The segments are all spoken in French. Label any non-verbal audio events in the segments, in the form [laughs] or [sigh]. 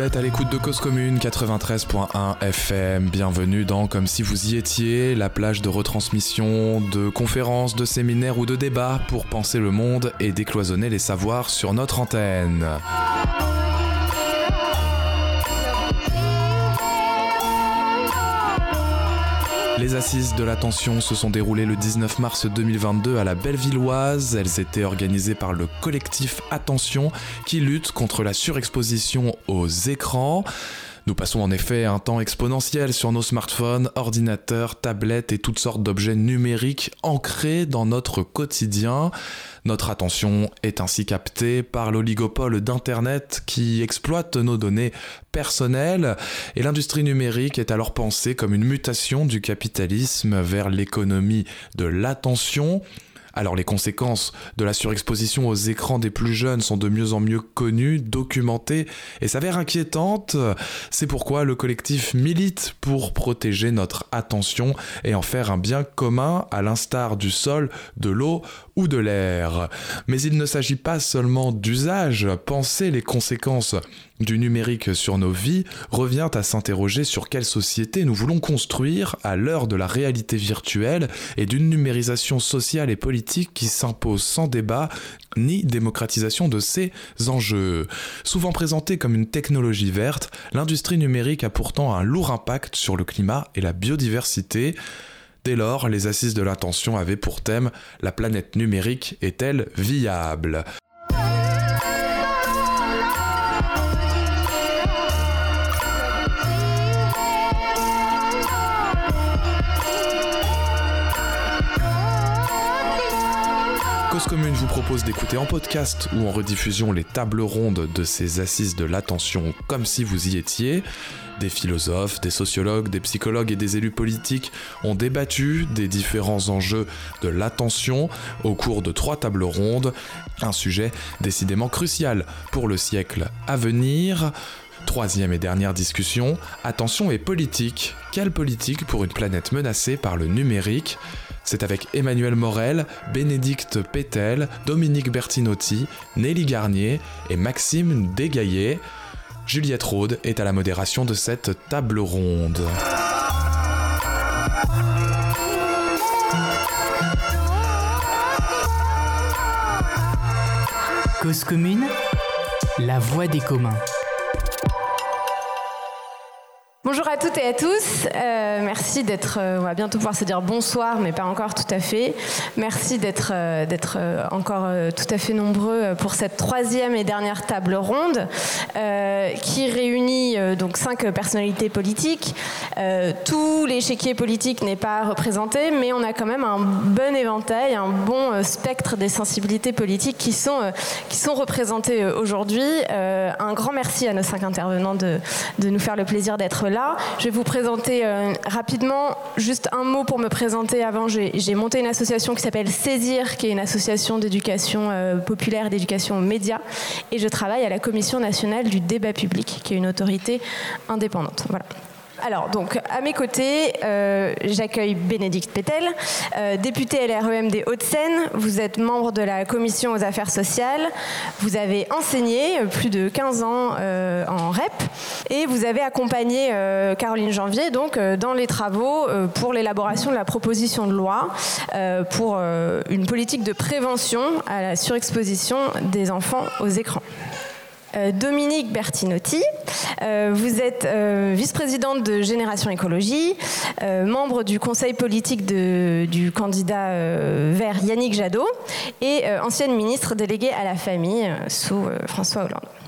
Vous êtes à l'écoute de Cause Commune 93.1 FM. Bienvenue dans Comme si vous y étiez, la plage de retransmission, de conférences, de séminaires ou de débats pour penser le monde et décloisonner les savoirs sur notre antenne. Les assises de l'attention se sont déroulées le 19 mars 2022 à la Bellevilloise. Elles étaient organisées par le collectif Attention qui lutte contre la surexposition aux écrans. Nous passons en effet un temps exponentiel sur nos smartphones, ordinateurs, tablettes et toutes sortes d'objets numériques ancrés dans notre quotidien. Notre attention est ainsi captée par l'oligopole d'Internet qui exploite nos données personnelles et l'industrie numérique est alors pensée comme une mutation du capitalisme vers l'économie de l'attention alors les conséquences de la surexposition aux écrans des plus jeunes sont de mieux en mieux connues, documentées et s'avèrent inquiétantes. C'est pourquoi le collectif milite pour protéger notre attention et en faire un bien commun à l'instar du sol, de l'eau ou de l'air. Mais il ne s'agit pas seulement d'usage, penser les conséquences du numérique sur nos vies revient à s'interroger sur quelle société nous voulons construire à l'heure de la réalité virtuelle et d'une numérisation sociale et politique qui s'impose sans débat ni démocratisation de ces enjeux. Souvent présentée comme une technologie verte, l'industrie numérique a pourtant un lourd impact sur le climat et la biodiversité. Dès lors, les assises de l'intention avaient pour thème La planète numérique est-elle viable? Cause Commune vous propose d'écouter en podcast ou en rediffusion les tables rondes de ces assises de l'attention comme si vous y étiez. Des philosophes, des sociologues, des psychologues et des élus politiques ont débattu des différents enjeux de l'attention au cours de trois tables rondes, un sujet décidément crucial pour le siècle à venir. Troisième et dernière discussion, attention et politique. Quelle politique pour une planète menacée par le numérique? C'est avec Emmanuel Morel, Bénédicte Pétel, Dominique Bertinotti, Nelly Garnier et Maxime Desgaillé. Juliette Rode est à la modération de cette table ronde. Cause commune, la voix des communs. Bonjour à toutes et à tous. Euh, merci d'être. Euh, on va bientôt pouvoir se dire bonsoir, mais pas encore tout à fait. Merci d'être euh, encore tout à fait nombreux pour cette troisième et dernière table ronde qui réunit donc cinq personnalités politiques. tout l'échiquier politique n'est pas représenté, mais on a quand même un bon éventail, un bon spectre des sensibilités politiques qui sont qui représentées aujourd'hui. un grand merci à nos cinq intervenants de nous faire le plaisir d'être là. Je vais vous présenter euh, rapidement, juste un mot pour me présenter avant. J'ai monté une association qui s'appelle Saisir, qui est une association d'éducation euh, populaire d'éducation aux médias. Et je travaille à la Commission nationale du débat public, qui est une autorité indépendante. Voilà. Alors, donc, à mes côtés, euh, j'accueille Bénédicte Pétel, euh, députée LREM des Hauts-de-Seine. Vous êtes membre de la Commission aux affaires sociales. Vous avez enseigné plus de 15 ans euh, en REP et vous avez accompagné Caroline Janvier donc, dans les travaux pour l'élaboration de la proposition de loi pour une politique de prévention à la surexposition des enfants aux écrans. Euh, Dominique Bertinotti, euh, vous êtes euh, vice-présidente de Génération Écologie, membre du conseil politique du candidat vert Yannick Jadot et ancienne ministre déléguée à la famille sous François Hollande.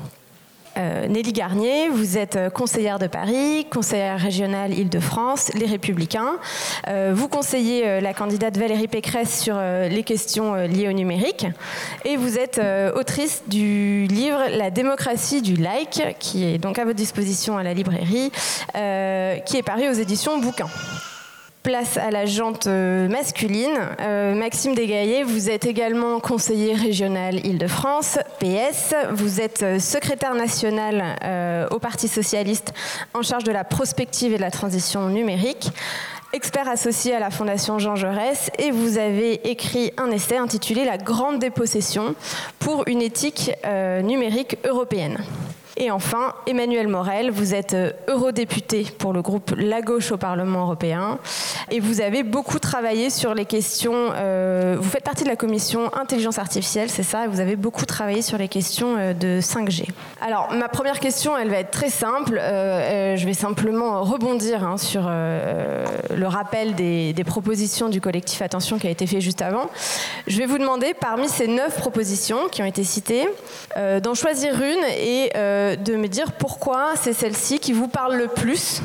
Euh, Nelly Garnier, vous êtes euh, conseillère de Paris, conseillère régionale Île-de-France, Les Républicains. Euh, vous conseillez la candidate Valérie Pécresse sur les questions liées au numérique. Et vous êtes autrice du livre La démocratie du like, qui est donc à votre disposition à la librairie, qui est paru aux éditions Bouquin. Place à la jante euh, masculine. Euh, Maxime Desgaillés, vous êtes également conseiller régional Île-de-France, PS. Vous êtes euh, secrétaire national au Parti socialiste en charge de la prospective et de la transition numérique. Expert associé à la Fondation Jean Jaurès et vous avez écrit un essai intitulé La grande dépossession pour une éthique numérique européenne. Et enfin, Emmanuel Morel, vous êtes euh, eurodéputé pour le groupe La Gauche au Parlement européen et vous avez beaucoup travaillé sur les questions, euh, vous faites partie de la commission intelligence artificielle, c'est ça, et vous avez beaucoup travaillé sur les questions euh, de 5G. Alors, ma première question, elle va être très simple, je vais simplement rebondir hein, sur le rappel des, des propositions du collectif Attention qui a été fait juste avant. Je vais vous demander, parmi ces neuf propositions qui ont été citées, d'en choisir une et euh, de me dire pourquoi c'est celle-ci qui vous parle le plus.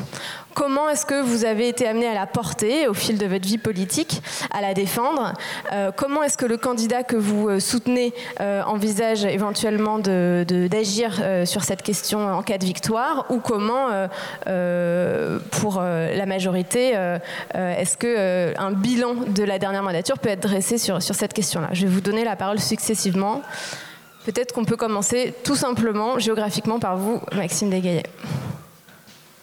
Comment est-ce que vous avez été amené à la porter au fil de votre vie politique, à la défendre euh, Comment est-ce que le candidat que vous euh, soutenez envisage éventuellement d'agir sur cette question en cas de victoire Ou comment, pour la majorité, est-ce qu'un bilan de la dernière mandature peut être dressé sur, sur cette question-là? Je vais vous donner la parole successivement. Peut-être qu'on peut commencer tout simplement, géographiquement, par vous, Maxime Desgaillet.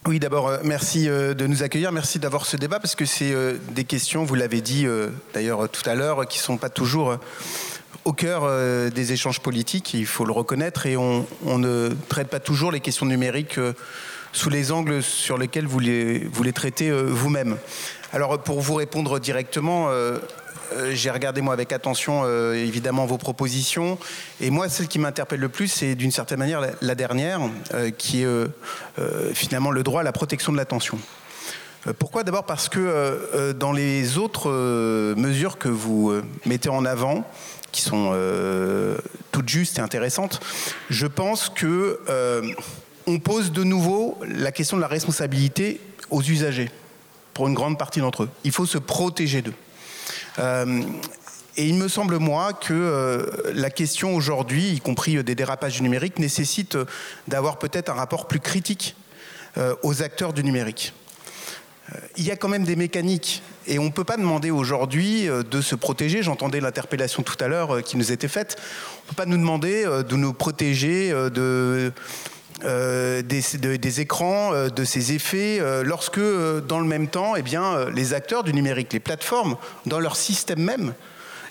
Oui, d'abord, euh, merci euh, de nous accueillir, merci d'avoir ce débat, parce que c'est euh, des questions, vous l'avez dit d'ailleurs tout à l'heure, qui ne sont pas toujours au cœur des échanges politiques, il faut le reconnaître, et on, ne traite pas toujours les questions numériques sous les angles sur lesquels vous les, traitez vous-même. Alors, pour vous répondre directement, j'ai regardé moi avec attention euh, évidemment vos propositions et moi celle qui m'interpelle le plus c'est d'une certaine manière la, dernière euh, qui est finalement le droit à la protection de l'attention. Pourquoi? D'abord parce que dans les autres mesures que vous mettez en avant, qui sont toutes justes et intéressantes, je pense que on pose de nouveau la question de la responsabilité aux usagers pour une grande partie d'entre eux. Il faut se protéger d'eux. Euh, et il me semble, moi, que euh, la question aujourd'hui, y compris euh, des dérapages du numérique, nécessite d'avoir peut-être un rapport plus critique aux acteurs du numérique. Il y a quand même des mécaniques et on ne peut pas demander aujourd'hui de se protéger. J'entendais l'interpellation tout à l'heure qui nous était faite. On ne peut pas nous demander de nous protéger de, euh, des, écrans, euh, de ces effets, euh, lorsque dans le même temps, eh bien, les acteurs du numérique, les plateformes, dans leur système même,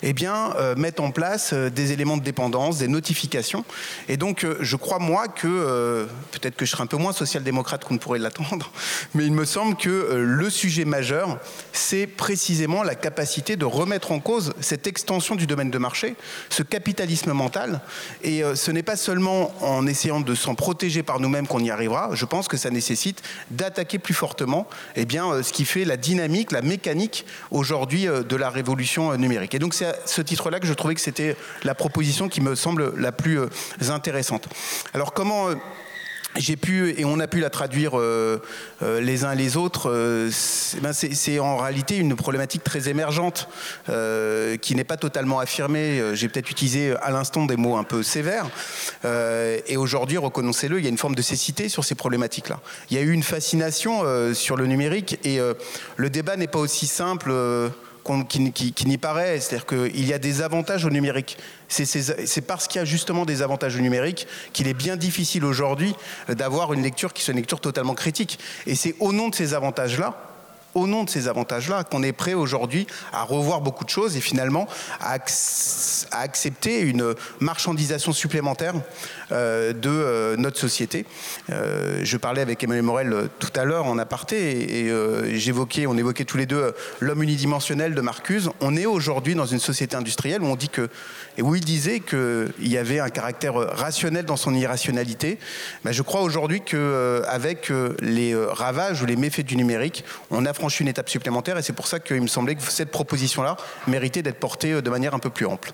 eh bien, euh, mettre en place euh, des éléments de dépendance, des notifications. Et donc, euh, je crois, moi, que peut-être que je serai un peu moins social-démocrate qu'on ne pourrait l'attendre, [laughs] mais il me semble que le sujet majeur, c'est précisément la capacité de remettre en cause cette extension du domaine de marché, ce capitalisme mental. Et ce n'est pas seulement en essayant de s'en protéger par nous-mêmes qu'on y arrivera. Je pense que ça nécessite d'attaquer plus fortement eh bien, ce qui fait la dynamique, la mécanique aujourd'hui de la révolution numérique. Et donc, c'est ce titre-là que je trouvais que c'était la proposition qui me semble la plus euh, intéressante. Alors comment euh, j'ai pu et on a pu la traduire euh, les uns les autres. Ben c'est en réalité une problématique très émergente qui n'est pas totalement affirmée. J'ai peut-être utilisé à l'instant des mots un peu sévères. et aujourd'hui, reconnaissez-le, il y a une forme de cécité sur ces problématiques-là. Il y a eu une fascination sur le numérique et le débat n'est pas aussi simple qui, n'y paraît. C'est-à-dire qu'il y a des avantages au numérique. C'est parce qu'il y a justement des avantages au numérique qu'il est bien difficile aujourd'hui d'avoir une lecture qui soit une lecture totalement critique. Et c'est au nom de ces avantages-là au nom de ces avantages-là qu'on est prêt aujourd'hui à revoir beaucoup de choses et finalement à, accepter une marchandisation supplémentaire euh, de euh, notre société. Euh, je parlais avec Emmanuel Morel tout à l'heure en aparté et, j'évoquais, on évoquait tous les deux l'homme unidimensionnel de Marcuse. On est aujourd'hui dans une société industrielle où on dit que, et où il disait qu'il y avait un caractère rationnel dans son irrationalité. Mais je crois aujourd'hui qu'avec les ravages ou les méfaits du numérique, on a franchi une étape supplémentaire et c'est pour ça qu'il me semblait que cette proposition-là méritait d'être portée de manière un peu plus ample.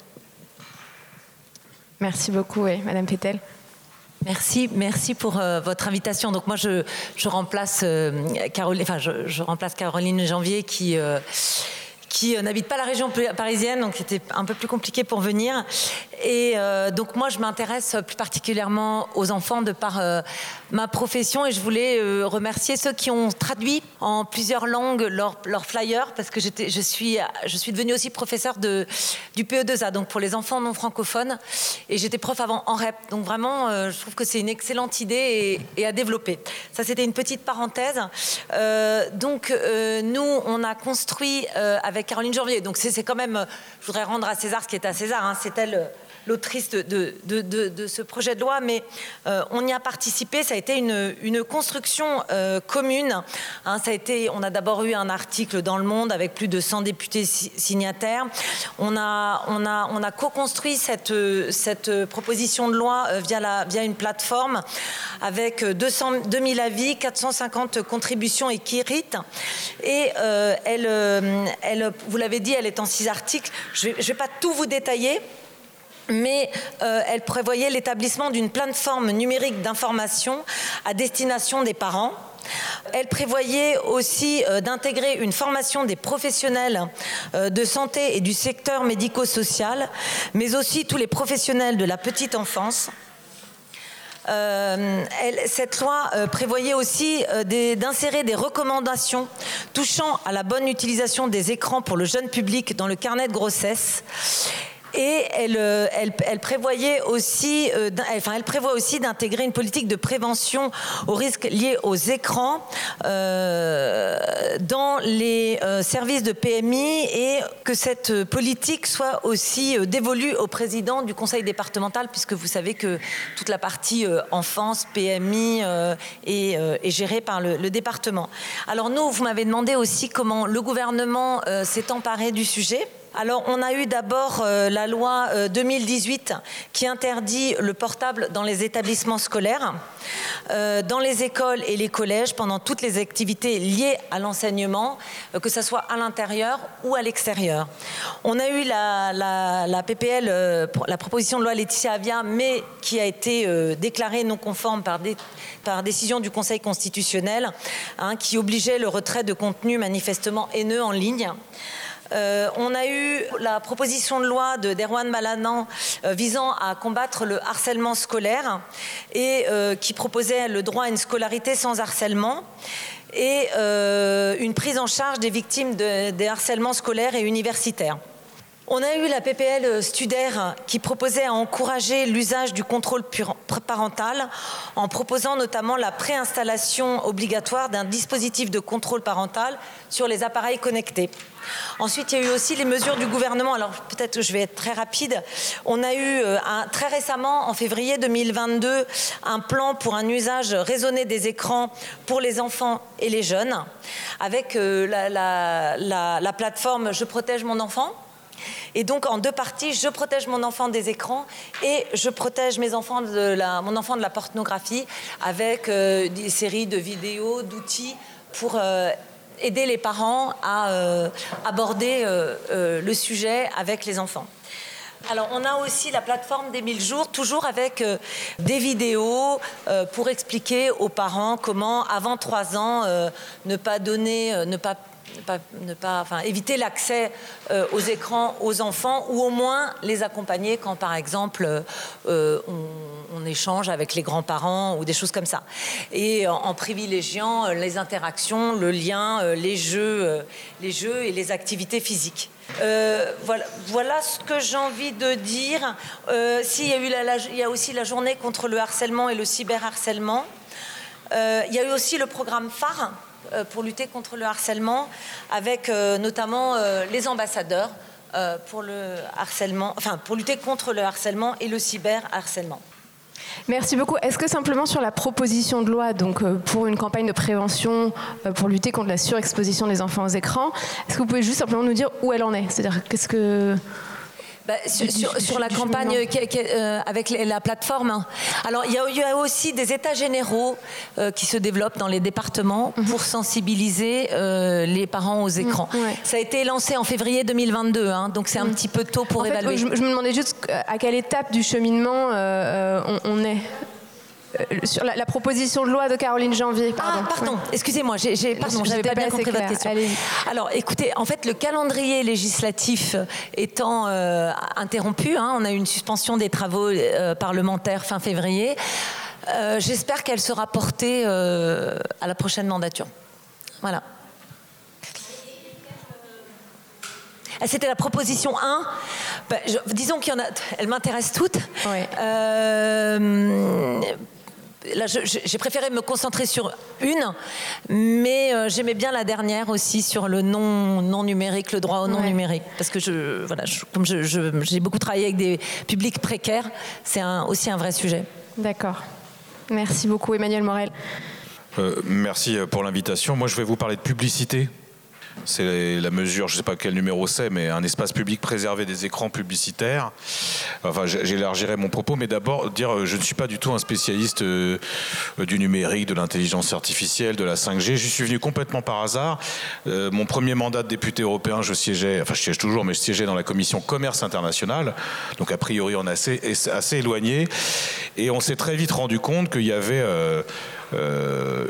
Merci beaucoup, Madame Pétel. Merci, merci pour euh, votre invitation. Donc moi, je, remplace euh, Caroline, enfin, je, remplace Caroline Janvier qui euh, qui n'habite pas la région parisienne, donc c'était un peu plus compliqué pour venir. Et euh, donc moi, je m'intéresse plus particulièrement aux enfants de par euh, ma profession et je voulais euh, remercier ceux qui ont traduit en plusieurs langues leurs leur flyers parce que je suis, je suis devenue aussi professeur de, du PE2A, donc pour les enfants non francophones. Et j'étais prof avant en REP. Donc vraiment, je trouve que c'est une excellente idée et, à développer. Ça, c'était une petite parenthèse. donc nous, on a construit avec Caroline Janvier. Donc c'est quand même, je voudrais rendre à César ce qui est à César. Hein. c'est elle l'autrice de, ce projet de loi, mais on y a participé. Ça a été une, construction commune. Hein. ça a été, on a d'abord eu un article dans Le Monde avec plus de 100 députés signataires. On a, on a, on a co-construit cette, proposition de loi via, la, via une plateforme avec 200, 2000 avis, 450 contributions. Et euh, elle, euh, elle, vous l'avez dit, elle est en six articles. Je ne vais, pas tout vous détailler mais euh, elle prévoyait l'établissement d'une plateforme numérique d'information à destination des parents. Elle prévoyait aussi d'intégrer une formation des professionnels de santé et du secteur médico-social, mais aussi tous les professionnels de la petite enfance. Euh, cette loi euh, prévoyait aussi euh, d'insérer des recommandations touchant à la bonne utilisation des écrans pour le jeune public dans le carnet de grossesse et elle, euh, elle, prévoyait aussi, euh, prévoit aussi d'intégrer une politique de prévention aux risques liés aux écrans euh, dans les services de PMI et que cette politique soit aussi dévolue au président du conseil départemental, puisque vous savez que toute la partie enfance, PMI est, est, gérée par le, le, département. Alors nous, vous m'avez demandé aussi comment le gouvernement s'est emparé du sujet alors, on a eu d'abord euh, la loi 2018 euh, qui interdit le portable dans les établissements scolaires, euh, dans les écoles et les collèges pendant toutes les activités liées à l'enseignement, que ce soit à l'intérieur ou à l'extérieur. On a eu la, PPL, la proposition de loi Laetitia Avia, mais qui a été déclarée non conforme par, décision du Conseil constitutionnel, hein, qui obligeait le retrait de contenu manifestement haineux en ligne. Euh, on a eu la proposition de loi de d'Erwan Malanan euh, visant à combattre le harcèlement scolaire et euh, qui proposait le droit à une scolarité sans harcèlement et une prise en charge des victimes des harcèlements scolaires et universitaires. On a eu la PPL Studer qui proposait à encourager l'usage du contrôle parental en proposant notamment la préinstallation obligatoire d'un dispositif de contrôle parental sur les appareils connectés. Ensuite, il y a eu aussi les mesures du gouvernement. Alors peut-être que je vais être très rapide. On a eu euh, très récemment, en février 2022, un plan pour un usage raisonné des écrans pour les enfants et les jeunes, avec euh, la, plateforme Je protège mon enfant. Et donc en deux parties, je protège mon enfant des écrans et je protège mes enfants mon enfant de la pornographie avec euh, des séries de vidéos, d'outils pour aider les parents à euh, aborder euh, euh, le sujet avec les enfants. Alors, on a aussi la plateforme des 1000 jours, toujours avec des vidéos pour expliquer aux parents comment, avant 3 ans, ne pas donner, ne pas ne pas, enfin, éviter l'accès euh, aux écrans aux enfants ou au moins les accompagner quand, par exemple, euh, on, échange avec les grands-parents ou des choses comme ça. Et en, privilégiant euh, les interactions, le lien, les jeux, les jeux et les activités physiques. voilà, ce que j'ai envie de dire. S'il y a eu il y a aussi la journée contre le harcèlement et le cyberharcèlement. il y a eu aussi le programme phare pour lutter contre le harcèlement, avec euh, notamment euh, les ambassadeurs pour le harcèlement, enfin pour lutter contre le harcèlement et le cyberharcèlement. Merci beaucoup. Est-ce que simplement sur la proposition de loi, donc pour une campagne de prévention pour lutter contre la surexposition des enfants aux écrans, est-ce que vous pouvez juste simplement nous dire où elle en est? C'est-à-dire qu'est-ce que bah, sur, la campagne euh, avec la plateforme. Hein. Alors, il y, a, aussi des états généraux euh, qui se développent dans les départements mhm. pour sensibiliser euh, les parents aux écrans. Mhm, Ça a été lancé en février 2022, hein, donc c'est un mhm. petit peu tôt pour évaluer. je, me demandais juste à quelle étape du cheminement on, est. Euh, sur la, proposition de loi de Caroline Janvier. Pardon. Ah, pardon, excusez-moi, j'ai, pardon, j'avais pas bien compris votre question. Alors, écoutez, en fait, le calendrier législatif étant euh, interrompu, hein, on a eu une suspension des travaux euh, parlementaires fin février. j'espère qu'elle sera portée à la prochaine mandature. Voilà. Ah, c'était la proposition 1. Ben, disons qu'il y en a, elle m'intéresse toutes. Oui là, j'ai préféré me concentrer sur une, mais euh, j'aimais bien la dernière aussi sur le non, non numérique, le droit au non numérique. Parce que je, voilà, comme j'ai beaucoup travaillé avec des publics précaires, c'est aussi un vrai sujet. D'accord. Merci beaucoup, Emmanuel Morel. Euh, merci pour l'invitation. Moi, je vais vous parler de publicité c'est la mesure, je ne sais pas quel numéro c'est, mais un espace public préservé des écrans publicitaires. Enfin, j'élargirai mon propos, mais d'abord dire, euh, je ne suis pas du tout un spécialiste euh, du numérique, de l'intelligence artificielle, de la 5G. J'y suis venu complètement par hasard. Euh, mon premier mandat de député européen, je siégeais, enfin je siège toujours, mais je siégeais dans la commission commerce international. Donc a priori, on est assez, assez éloigné. Et on s'est très vite rendu compte qu'il y avait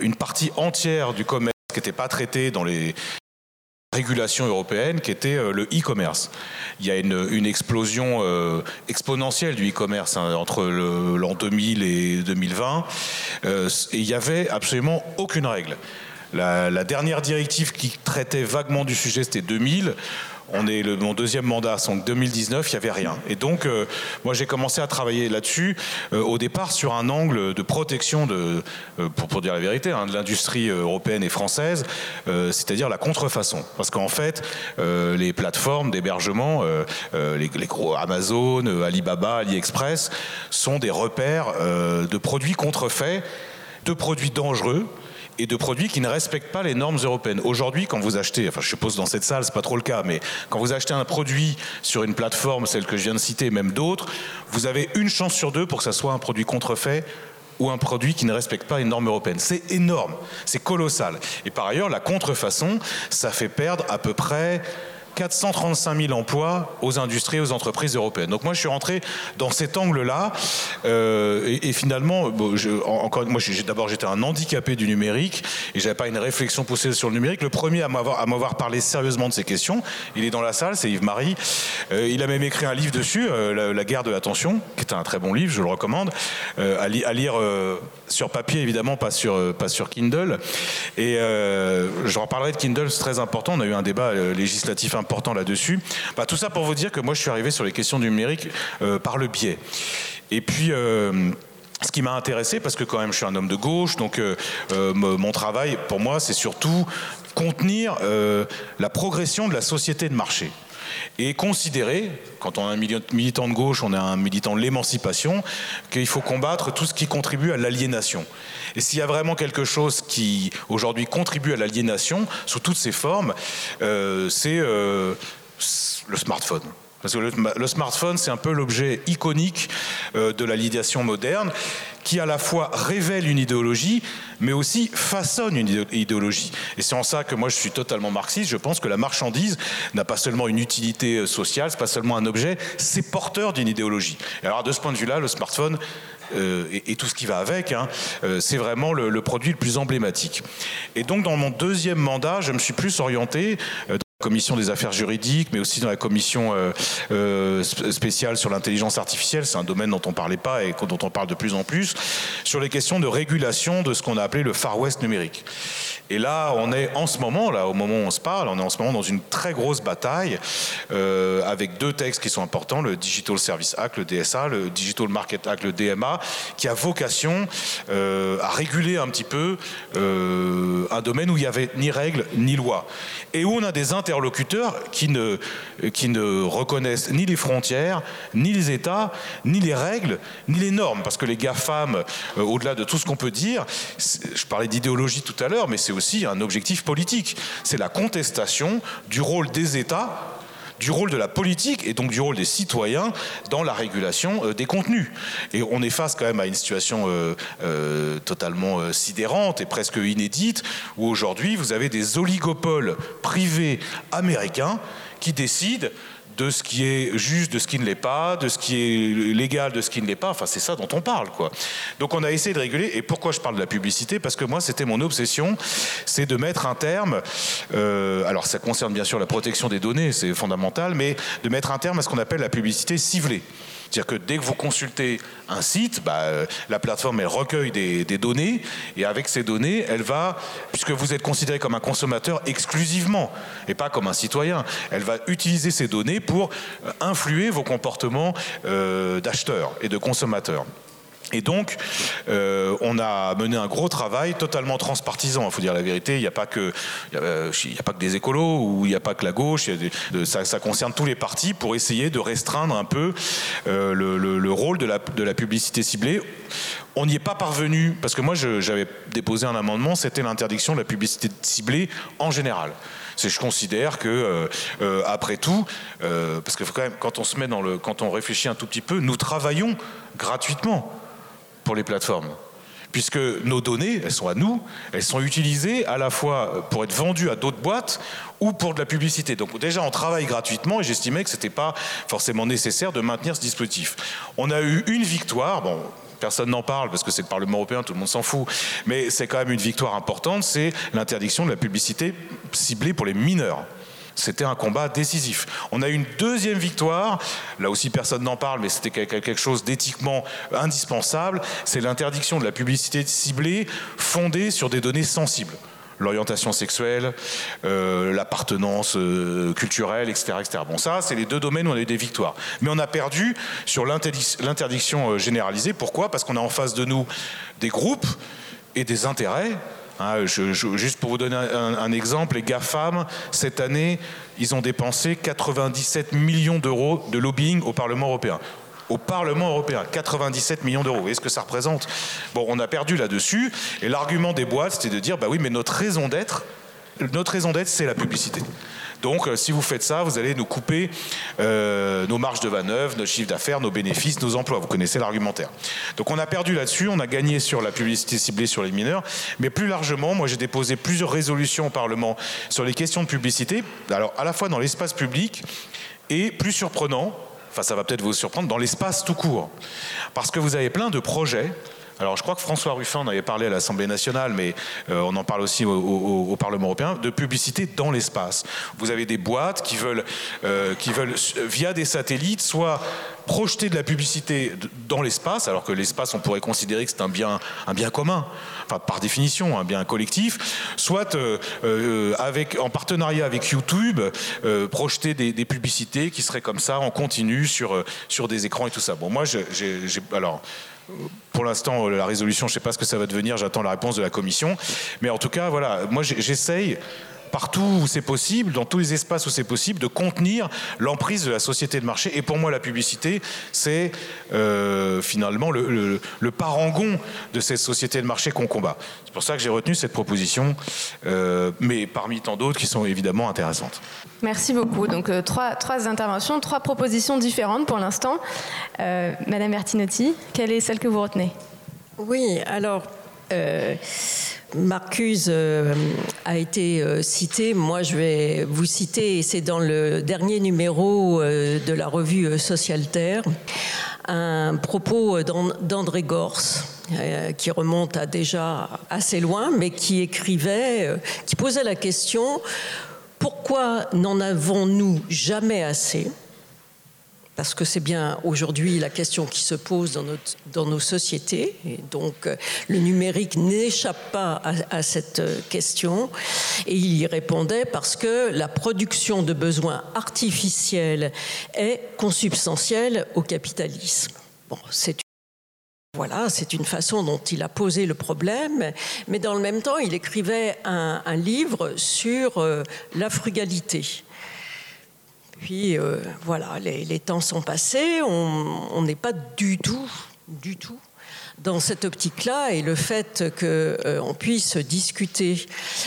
une partie entière du commerce qui n'était pas traitée dans les, régulation européenne qui était euh, le e-commerce. Il y a une, explosion euh, exponentielle du e-commerce hein, entre l'an 2000 et 2020 euh, et il n'y avait absolument aucune règle. La, dernière directive qui traitait vaguement du sujet, c'était 2000 on est mon deuxième mandat, donc 2019, il n'y avait rien. Et donc, euh, moi, j'ai commencé à travailler là-dessus, euh, au départ, sur un angle de protection de, euh, pour, dire la vérité, hein, de l'industrie européenne et française, c'est-à-dire la contrefaçon. Parce qu'en fait, les plateformes d'hébergement, les, les, gros Amazon, Alibaba, AliExpress, sont des repères de produits contrefaits, de produits dangereux et de produits qui ne respectent pas les normes européennes. Aujourd'hui, quand vous achetez, enfin je suppose dans cette salle, c'est pas trop le cas, mais quand vous achetez un produit sur une plateforme, celle que je viens de citer, même d'autres, vous avez une chance sur deux pour que ça soit un produit contrefait ou un produit qui ne respecte pas les normes européennes. C'est énorme, c'est colossal. Et par ailleurs, la contrefaçon, ça fait perdre à peu près 435 000 emplois aux industries, aux entreprises européennes. Donc moi, je suis rentré dans cet angle-là, euh, et, finalement, encore, d'abord, j'étais un handicapé du numérique, et j'avais pas une réflexion poussée sur le numérique. Le premier à m'avoir parlé sérieusement de ces questions, il est dans la salle, c'est Yves Marie. Euh, il a même écrit un livre dessus, euh, la, guerre de l'attention, qui est un très bon livre, je le recommande, à, lire sur papier évidemment, pas sur pas sur Kindle. Et je reparlerai de Kindle, c'est très important. On a eu un débat législatif important là-dessus. Bah, tout ça pour vous dire que moi, je suis arrivé sur les questions du numérique euh, par le biais. Et puis. Euh, ce qui m'a intéressé, parce que quand même je suis un homme de gauche, donc euh, mon travail pour moi c'est surtout contenir la progression de la société de marché et considérer, quand on est un militant de gauche, on est un militant de l'émancipation, qu'il faut combattre tout ce qui contribue à l'aliénation. Et s'il y a vraiment quelque chose qui aujourd'hui contribue à l'aliénation sous toutes ses formes, euh, c'est euh, le smartphone. Parce que le, smartphone, c'est un peu l'objet iconique euh, de la l'aliénation moderne qui à la fois révèle une idéologie, mais aussi façonne une idéologie. Et c'est en ça que moi je suis totalement marxiste. Je pense que la marchandise n'a pas seulement une utilité euh, sociale, c'est pas seulement un objet, c'est porteur d'une idéologie. Et alors de ce point de vue-là, le smartphone euh, et, tout ce qui va avec, hein, euh, c'est vraiment le, produit le plus emblématique. Et donc dans mon deuxième mandat, je me suis plus orienté commission des affaires juridiques, mais aussi dans la commission euh, euh, spéciale sur l'intelligence artificielle. C'est un domaine dont on parlait pas et dont on parle de plus en plus sur les questions de régulation de ce qu'on a appelé le Far West numérique. Et là, on est en ce moment, là, au moment où on se parle, on est en ce moment dans une très grosse bataille euh, avec deux textes qui sont importants le Digital Service Act, le DSA, le Digital Market Act, le DMA, qui a vocation à réguler un petit peu un domaine où il n'y avait ni règles ni loi et où on a des interlocuteurs qui ne, qui ne reconnaissent ni les frontières, ni les États, ni les règles, ni les normes. Parce que les GAFAM, euh, au-delà de tout ce qu'on peut dire, je parlais d'idéologie tout à l'heure, mais c'est aussi un objectif politique. C'est la contestation du rôle des États du rôle de la politique et donc du rôle des citoyens dans la régulation euh, des contenus. Et on est face quand même à une situation euh, euh, totalement sidérante et presque inédite où aujourd'hui vous avez des oligopoles privés américains qui décident de ce qui est juste, de ce qui ne l'est pas, de ce qui est légal, de ce qui ne l'est pas. Enfin, c'est ça dont on parle, quoi. Donc, on a essayé de réguler. Et pourquoi je parle de la publicité? Parce que moi, c'était mon obsession, c'est de mettre un terme. Euh, alors, ça concerne bien sûr la protection des données, c'est fondamental, mais de mettre un terme à ce qu'on appelle la publicité ciblée. C'est-à-dire que dès que vous consultez un site, bah, euh, la plateforme recueille des, données et avec ces données, elle va, puisque vous êtes considéré comme un consommateur exclusivement et pas comme un citoyen, elle va utiliser ces données pour euh, influer vos comportements euh, d'acheteurs et de consommateurs. Et donc, euh, on a mené un gros travail totalement transpartisan. Il faut dire la vérité. Il n'y a pas que, il y a, pas que des écolos ou il n'y a pas que la gauche. ça, ça, concerne tous les partis pour essayer de restreindre un peu euh, le, rôle de la, publicité ciblée. On n'y est pas parvenu parce que moi, j'avais déposé un amendement. C'était l'interdiction de la publicité ciblée en général. Je considère que, euh, après tout, parce que quand on se met dans le, quand on réfléchit un tout petit peu, nous travaillons gratuitement pour les plateformes. Puisque nos données, elles sont à nous, elles sont utilisées à la fois pour être vendues à d'autres boîtes ou pour de la publicité. Donc déjà, on travaille gratuitement et j'estimais que ce n'était pas forcément nécessaire de maintenir ce dispositif. On a eu une victoire, bon, personne n'en parle parce que c'est le Parlement européen, tout le monde s'en fout, mais c'est quand même une victoire importante, c'est l'interdiction de la publicité ciblée pour les mineurs. C'était un combat décisif. On a eu une deuxième victoire, là aussi personne n'en parle, mais c'était quelque chose d'éthiquement indispensable, c'est l'interdiction de la publicité ciblée fondée sur des données sensibles l'orientation sexuelle, euh, l'appartenance euh, culturelle, etc., etc. Bon, ça, c'est les deux domaines où on a eu des victoires. Mais on a perdu sur l'interdiction euh, généralisée. Pourquoi? Parce qu'on a en face de nous des groupes et des intérêts Hein, juste pour vous donner un, exemple, les GAFAM, cette année, ils ont dépensé 97 millions d'euros de lobbying au Parlement européen. Au Parlement européen, 97 millions d'euros. Vous voyez ce que ça représente? Bon, on a perdu là-dessus. Et l'argument des boîtes, c'était de dire, bah oui, mais notre raison d'être, notre raison d'être, c'est la publicité. Donc, euh, si vous faites ça, vous allez nous couper euh, nos marges de manœuvre, nos chiffres d'affaires, nos bénéfices, nos emplois. Vous connaissez l'argumentaire. Donc, on a perdu là-dessus. On a gagné sur la publicité ciblée sur les mineurs. Mais plus largement, moi, j'ai déposé plusieurs résolutions au Parlement sur les questions de publicité. Alors, à la fois dans l'espace public et, plus surprenant, enfin, ça va peut-être vous surprendre, dans l'espace tout court. Parce que vous avez plein de projets alors je crois que François Ruffin en avait parlé à l'Assemblée nationale, mais euh, on en parle aussi au, Parlement européen, de publicité dans l'espace. Vous avez des boîtes qui veulent, euh, qui veulent via des satellites, soit projeter de la publicité dans l'espace, alors que l'espace, on pourrait considérer que c'est un bien, un bien commun, enfin par définition, un bien collectif, soit euh, avec, en partenariat avec YouTube, projeter des, publicités qui seraient comme ça en continu sur, sur des écrans et tout ça. Bon, moi, j'ai, alors, pour l'instant, la résolution, je ne sais pas ce que ça va devenir, j'attends la réponse de la commission. Mais en tout cas, voilà, moi j'essaye partout où c'est possible, dans tous les espaces où c'est possible, de contenir l'emprise de la société de marché. Et pour moi, la publicité, c'est euh, finalement le, parangon de cette société de marché qu'on combat. C'est pour ça que j'ai retenu cette proposition, euh, mais parmi tant d'autres qui sont évidemment intéressantes. Merci beaucoup. Donc euh, trois, trois, interventions, trois propositions différentes pour l'instant. Madame Bertinotti, quelle est celle que vous retenez? Oui, alors Marcuse euh, a été euh, cité. Moi, je vais vous citer, c'est dans le dernier numéro euh, de la revue Social Terre, un propos d'André Gors qui remonte à déjà assez loin, mais qui écrivait, qui posait la question pourquoi n'en avons-nous jamais assez? Parce que c'est bien aujourd'hui la question qui se pose dans, nos sociétés. Et donc, euh, le numérique n'échappe pas à, cette euh, question. Et il y répondait parce que la production de besoins artificiels est consubstantielle au capitalisme. Bon, c'est voilà, c'est une façon dont il a posé le problème, mais dans le même temps, il écrivait un, un livre sur euh, la frugalité. Puis euh, voilà, les, temps sont passés, on n'est pas du tout, du tout dans cette optique-là et le fait qu'on euh, puisse discuter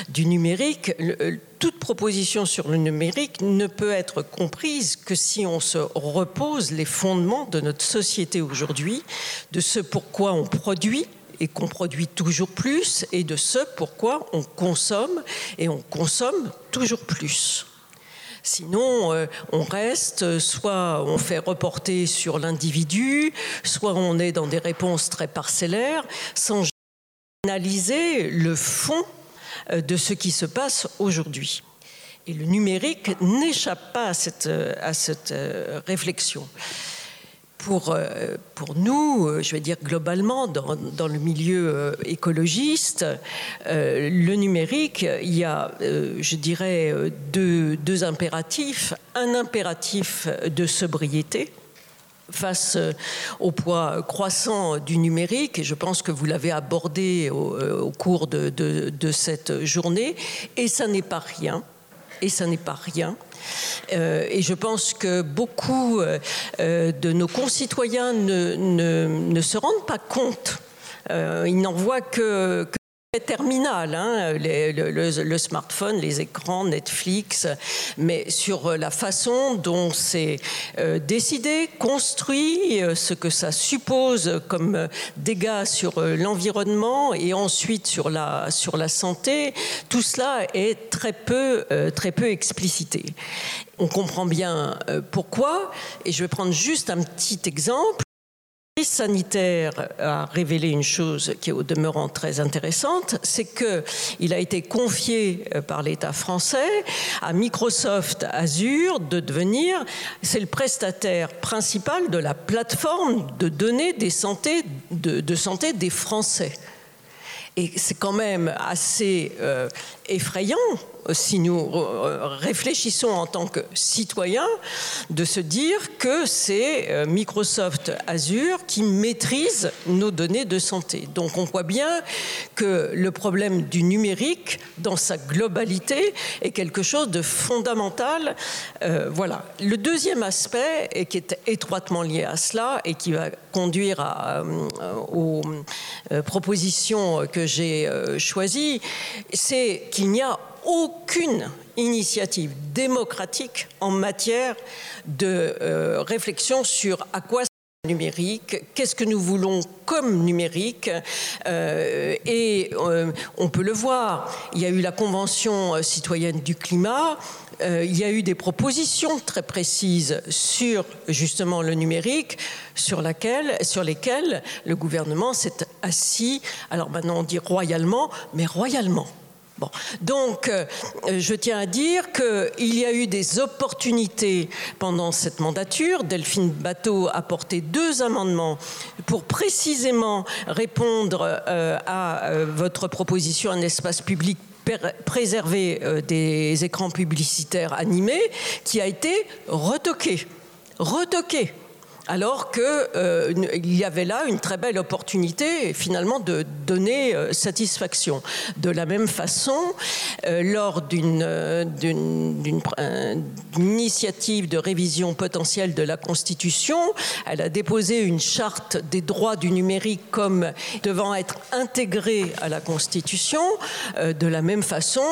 du numérique, euh, toute proposition sur le numérique ne peut être comprise que si on se repose les fondements de notre société aujourd'hui, de ce pourquoi on produit et qu'on produit toujours plus et de ce pourquoi on consomme et on consomme toujours plus. Sinon, euh, on reste, soit on fait reporter sur l'individu, soit on est dans des réponses très parcellaires, sans analyser le fond euh, de ce qui se passe aujourd'hui. Et le numérique n'échappe pas à euh, à cette réflexion pour, euh, pour nous, euh, je vais dire globalement, dans, le milieu euh, écologiste, le numérique, il y a, je dirais, deux, deux impératifs. Un impératif de sobriété, face au poids croissant du numérique, et je pense que vous l'avez abordé au, cours de, de, cette journée, et ça n'est pas rien, et ça n'est pas rien. Euh, et je pense que beaucoup euh, de nos concitoyens ne, se rendent pas compte. Euh, ils n'en voient que terminal, hein, le, smartphone, les écrans, Netflix, mais sur la façon dont c'est euh, décidé, construit, euh, ce que ça suppose comme dégâts sur euh, l'environnement et ensuite sur la, sur la santé, tout cela est très peu, très peu explicité. On comprend bien pourquoi, et je vais prendre juste un petit exemple crise sanitaire a révélé une chose qui est au demeurant très intéressante, c'est qu'il a été confié euh, par l'État français à Microsoft Azure de devenir, c'est le prestataire principal de la plateforme de données des santé, de, santé des Français. Et c'est quand même assez euh, effrayant si nous euh, réfléchissons en tant que citoyens, de se dire que c'est euh, Microsoft Azure qui maîtrise nos données de santé. Donc on voit bien que le problème du numérique, dans sa globalité, est quelque chose de fondamental. Euh, voilà. Le deuxième aspect, et qui est étroitement lié à cela, et qui va conduire aux propositions que j'ai choisies, c'est qu'il n'y a aucune initiative démocratique en matière de euh, réflexion sur à quoi numérique, qu'est-ce que nous voulons comme numérique euh, et euh, on peut le voir, il y a eu la Convention citoyenne du climat, il y a eu des propositions très précises sur justement le numérique sur, laquelle, sur lesquelles le gouvernement s'est assis, alors maintenant on dit royalement, mais royalement. Donc, euh, je tiens à dire qu'il y a eu des opportunités pendant cette mandature. Delphine Bateau a porté deux amendements pour précisément répondre euh, à euh, votre proposition un espace public préservé des écrans publicitaires animés, qui a été retoqué. Retoqué alors qu'il euh, y avait là une très belle opportunité finalement de donner euh, satisfaction. De la même façon, euh, lors d'une initiative de révision potentielle de la Constitution, elle a déposé une charte des droits du numérique comme devant être intégrée à la Constitution. de la même façon,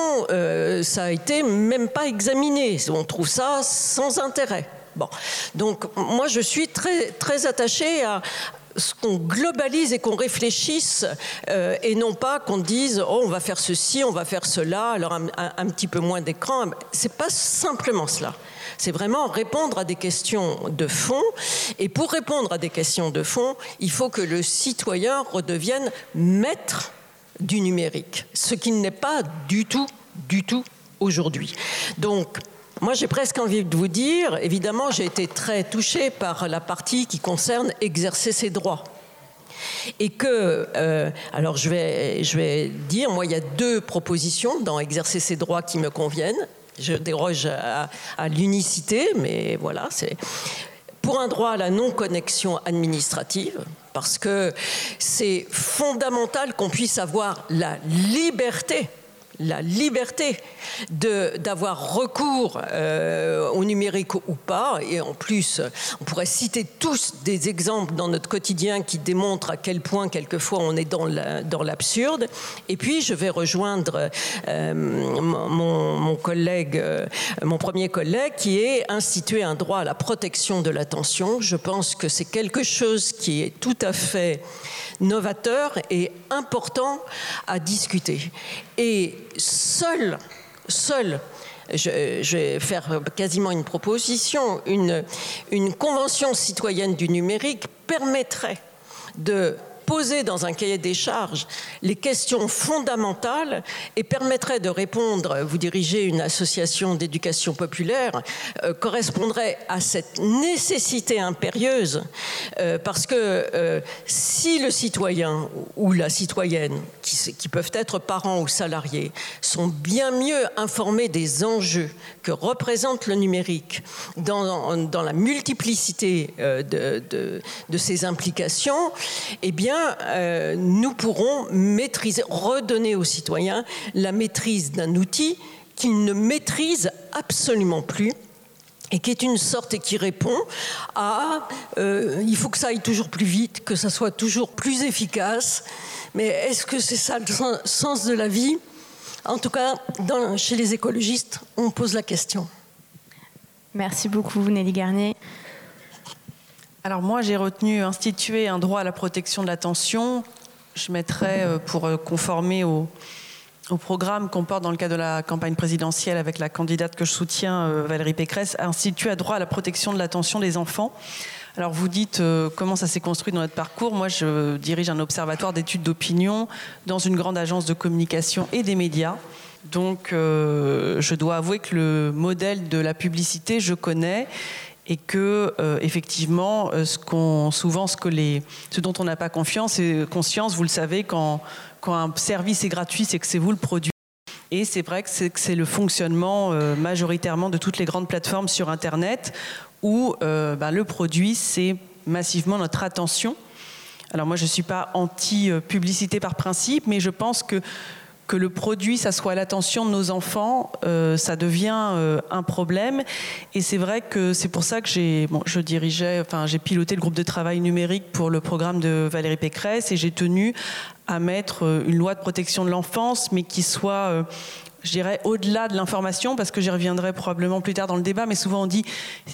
ça a été même pas examiné. On trouve ça sans intérêt. Bon. Donc, moi, je suis très, attachée à, ce qu'on globalise et qu'on réfléchisse euh, et non pas qu'on dise oh on va faire ceci, on va faire cela, alors un, petit peu moins d'écran. C'est pas simplement cela. C'est vraiment répondre à des questions de fond. Et pour répondre à des questions de fond, il faut que le citoyen redevienne maître du numérique, ce qui n'est pas du tout, du tout aujourd'hui. Donc moi, j'ai presque envie de vous dire, évidemment, j'ai été très touchée par la partie qui concerne exercer ses droits. Et que, euh, alors je vais, je vais dire, moi, il y a deux propositions dans exercer ses droits qui me conviennent. Je déroge à, à l'unicité, mais voilà, c'est pour un droit à la non-connexion administrative, parce que c'est fondamental qu'on puisse avoir la liberté la liberté d'avoir recours euh, au numérique ou pas. Et en plus, on pourrait citer tous des exemples dans notre quotidien qui démontrent à quel point quelquefois on est dans l'absurde. et puis, je vais rejoindre euh, mon, mon, collègue, euh, mon premier collègue, qui est instituer un droit à la protection de l'attention. Je pense que c'est quelque chose qui est tout à fait novateur et important à discuter. Et seul, seul, je, vais faire quasiment une proposition, une, une convention citoyenne du numérique permettrait de poser dans un cahier des charges les questions fondamentales et permettrait de répondre, vous dirigez une association d'éducation populaire, euh, correspondrait à cette nécessité impérieuse, euh, parce que euh, si le citoyen ou la citoyenne qui, peuvent être parents ou salariés, sont bien mieux informés des enjeux que représente le numérique dans, la multiplicité euh, de, de, de, ces implications, eh bien, euh, nous pourrons maîtriser, redonner aux citoyens la maîtrise d'un outil qu'ils ne maîtrisent absolument plus et qui est une sorte et qui répond à euh, il faut que ça aille toujours plus vite, que ça soit toujours plus efficace. Mais est-ce que c'est ça le sens de la vie? En tout cas, dans, chez les écologistes, on pose la question. Merci beaucoup, Nelly Garnier. Alors moi, j'ai retenu instituer un droit à la protection de l'attention. Je mettrais, euh, pour euh, conformer au, au programme qu'on porte dans le cadre de la campagne présidentielle avec la candidate que je soutiens, euh, Valérie Pécresse, institue à droit à la protection de l'attention des enfants. Alors vous dites euh, comment ça s'est construit dans notre parcours? Moi, je dirige un observatoire d'études d'opinion dans une grande agence de communication et des médias. Donc, euh, je dois avouer que le modèle de la publicité, je connais et que effectivement, ce souvent ce que les, ce dont on n'a pas confiance et conscience, vous le savez, quand quand un service est gratuit, c'est que c'est vous le produit. Et c'est vrai que c'est le fonctionnement euh, majoritairement de toutes les grandes plateformes sur Internet où euh, bah, le produit, c'est massivement notre attention. Alors moi, je ne suis pas anti-publicité par principe, mais je pense que que le produit, ça soit l'attention de nos enfants, euh, ça devient un problème. Et c'est vrai que c'est pour ça que j'ai, bon, je dirigeais, enfin, j'ai piloté le groupe de travail numérique pour le programme de Valérie Pécresse et j'ai tenu à mettre euh, une loi de protection de l'enfance, mais qui soit je dirais, au-delà de l'information, parce que j'y reviendrai probablement plus tard dans le débat, mais souvent on dit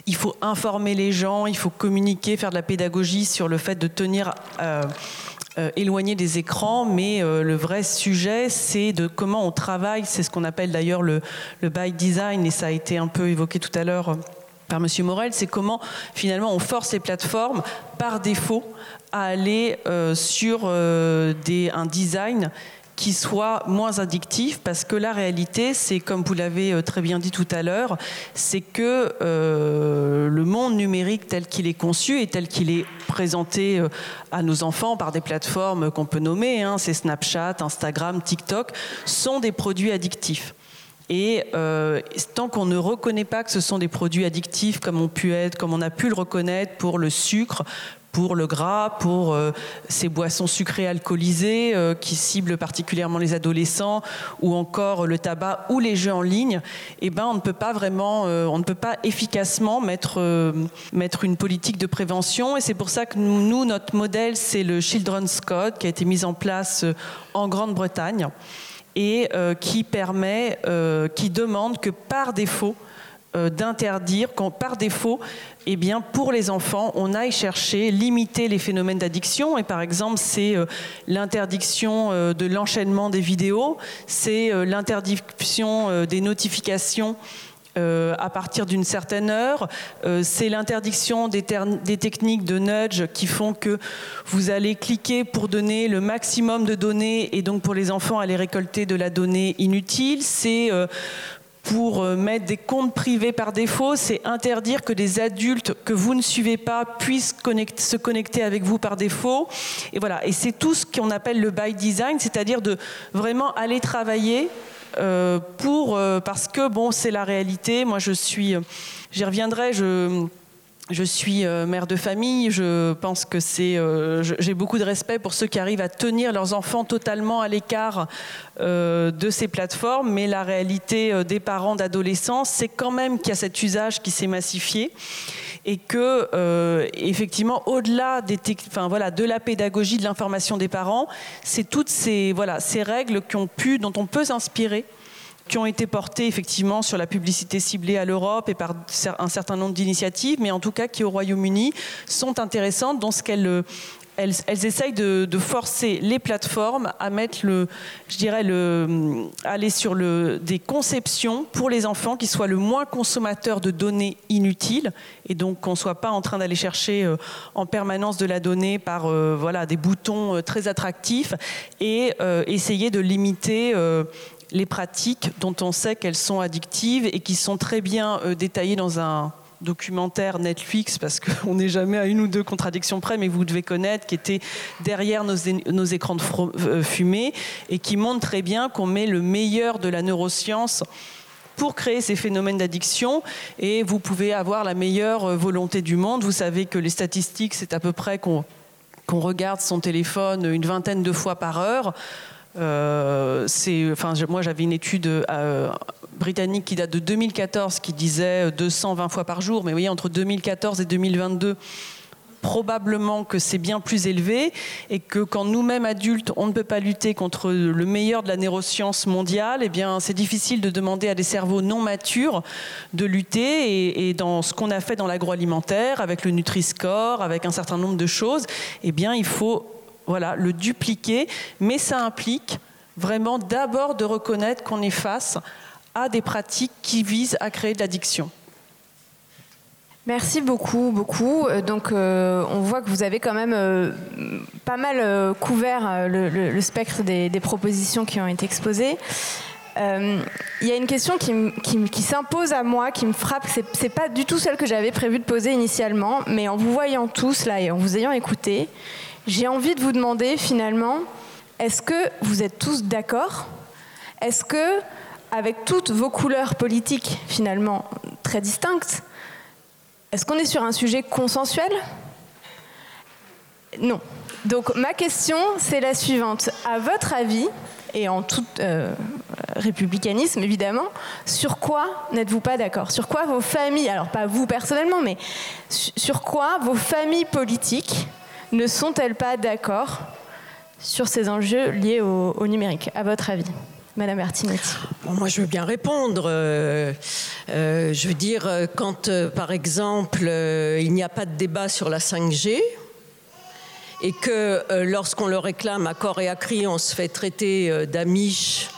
il faut informer les gens, il faut communiquer, faire de la pédagogie sur le fait de tenir euh, éloigné des écrans, mais euh, le vrai sujet, c'est de comment on travaille. C'est ce qu'on appelle d'ailleurs le, by design, et ça a été un peu évoqué tout à l'heure euh, par Monsieur Morel, c'est comment finalement on force les plateformes par défaut à aller sur des, un design qui soit moins addictif parce que la réalité, c'est comme vous l'avez euh, très bien dit tout à l'heure, c'est que euh, le monde numérique tel qu'il est conçu et tel qu'il est présenté euh, à nos enfants par des plateformes qu'on peut nommer, hein, c'est Snapchat, Instagram, TikTok, sont des produits addictifs. Et tant qu'on ne reconnaît pas que ce sont des produits addictifs, comme on, a pu le reconnaître pour le sucre, pour le gras, pour euh, ces boissons sucrées alcoolisées euh, qui ciblent particulièrement les adolescents, ou encore le tabac ou les jeux en ligne, eh ben, on ne peut pas vraiment, euh, on ne peut pas efficacement mettre, mettre une politique de prévention. Et c'est pour ça que nous, notre modèle, c'est le Children's Code qui a été mis en place en Grande-Bretagne et qui permet, qui demande que par défaut, d'interdire, par défaut, eh bien, pour les enfants, on aille chercher, limiter les phénomènes d'addiction. Et par exemple, c'est euh, l'interdiction euh, de l'enchaînement des vidéos, c'est euh, l'interdiction des notifications à partir d'une certaine heure. c'est l'interdiction des, techniques de nudge qui font que vous allez cliquer pour donner le maximum de données et donc pour les enfants aller récolter de la donnée inutile. C'est pour euh, mettre des comptes privés par défaut, c'est interdire que des adultes que vous ne suivez pas puissent se connecter avec vous par défaut. Et voilà. Et c'est tout ce qu'on appelle le by design, c'est-à-dire de vraiment aller travailler euh, pour euh, parce que bon, c'est la réalité. Moi, je suis, j'y reviendrai. Je je suis euh, mère de famille, je pense que c'est, euh, j'ai beaucoup de respect pour ceux qui arrivent à tenir leurs enfants totalement à l'écart euh, de ces plateformes, mais la réalité des parents d'adolescents, c'est quand même qu'il y a cet usage qui s'est massifié et que effectivement, au-delà des, enfin voilà, de la pédagogie, de l'information des parents, c'est toutes ces voilà ces règles qui ont pu, dont on peut s'inspirer qui ont été portées effectivement sur la publicité ciblée à l'Europe et par un certain nombre d'initiatives, mais en tout cas qui au Royaume-Uni sont intéressantes dans ce qu'elles euh, elles, essayent de, forcer les plateformes à mettre le, je dirais, le, aller sur le, des conceptions pour les enfants qui soient le moins consommateurs de données inutiles et donc qu'on soit pas en train d'aller chercher euh, en permanence de la donnée par euh, voilà, des boutons très attractifs et essayer de limiter les pratiques dont on sait qu'elles sont addictives et qui sont très bien euh, détaillées dans un documentaire Netflix, parce qu'on [laughs] n'est jamais à une ou deux contradictions près, mais vous devez connaître, qui était derrière nos, écrans de euh, fumée, et qui montre très bien qu'on met le meilleur de la neuroscience pour créer ces phénomènes d'addiction et vous pouvez avoir la meilleure euh, volonté du monde. Vous savez que les statistiques, c'est à peu près qu'on regarde son téléphone une vingtaine de fois par heure. Euh, enfin, moi, j'avais une étude euh, britannique qui date de 2014 qui disait 220 fois par jour, mais vous voyez, entre 2014 et 2022, probablement que c'est bien plus élevé et que quand nous-mêmes adultes, on ne peut pas lutter contre le meilleur de la neuroscience mondiale, eh bien, c'est difficile de demander à des cerveaux non matures de lutter. Et, dans ce qu'on a fait dans l'agroalimentaire, avec le Nutri-Score, avec un certain nombre de choses, eh bien, il faut voilà, le dupliquer. Mais ça implique vraiment d'abord de reconnaître qu'on est face à des pratiques qui visent à créer de l'addiction. Merci beaucoup, beaucoup. Euh, donc, euh, on voit que vous avez quand même euh, pas mal couvert le, spectre des, propositions qui ont été exposées. Il y a une question qui, s'impose à moi, qui me frappe. C'est pas du tout celle que j'avais prévu de poser initialement, mais en vous voyant tous là et en vous ayant écouté, j'ai envie de vous demander finalement, est-ce que vous êtes tous d'accord? Est-ce que, avec toutes vos couleurs politiques finalement très distinctes, est-ce qu'on est sur un sujet consensuel? Non. Donc ma question, c'est la suivante. À votre avis, et en tout euh, républicanisme évidemment, sur quoi n'êtes-vous pas d'accord? Sur quoi vos familles, alors pas vous personnellement, mais sur quoi vos familles politiques ne sont-elles pas d'accord sur ces enjeux liés au numérique, à votre avis Madame Martinetti? moi, je veux bien répondre. Euh, euh, je veux dire, euh, quand, par exemple, il n'y a pas de débat sur la 5G, et que lorsqu'on le réclame à corps et à cri, on se fait traiter d'amiche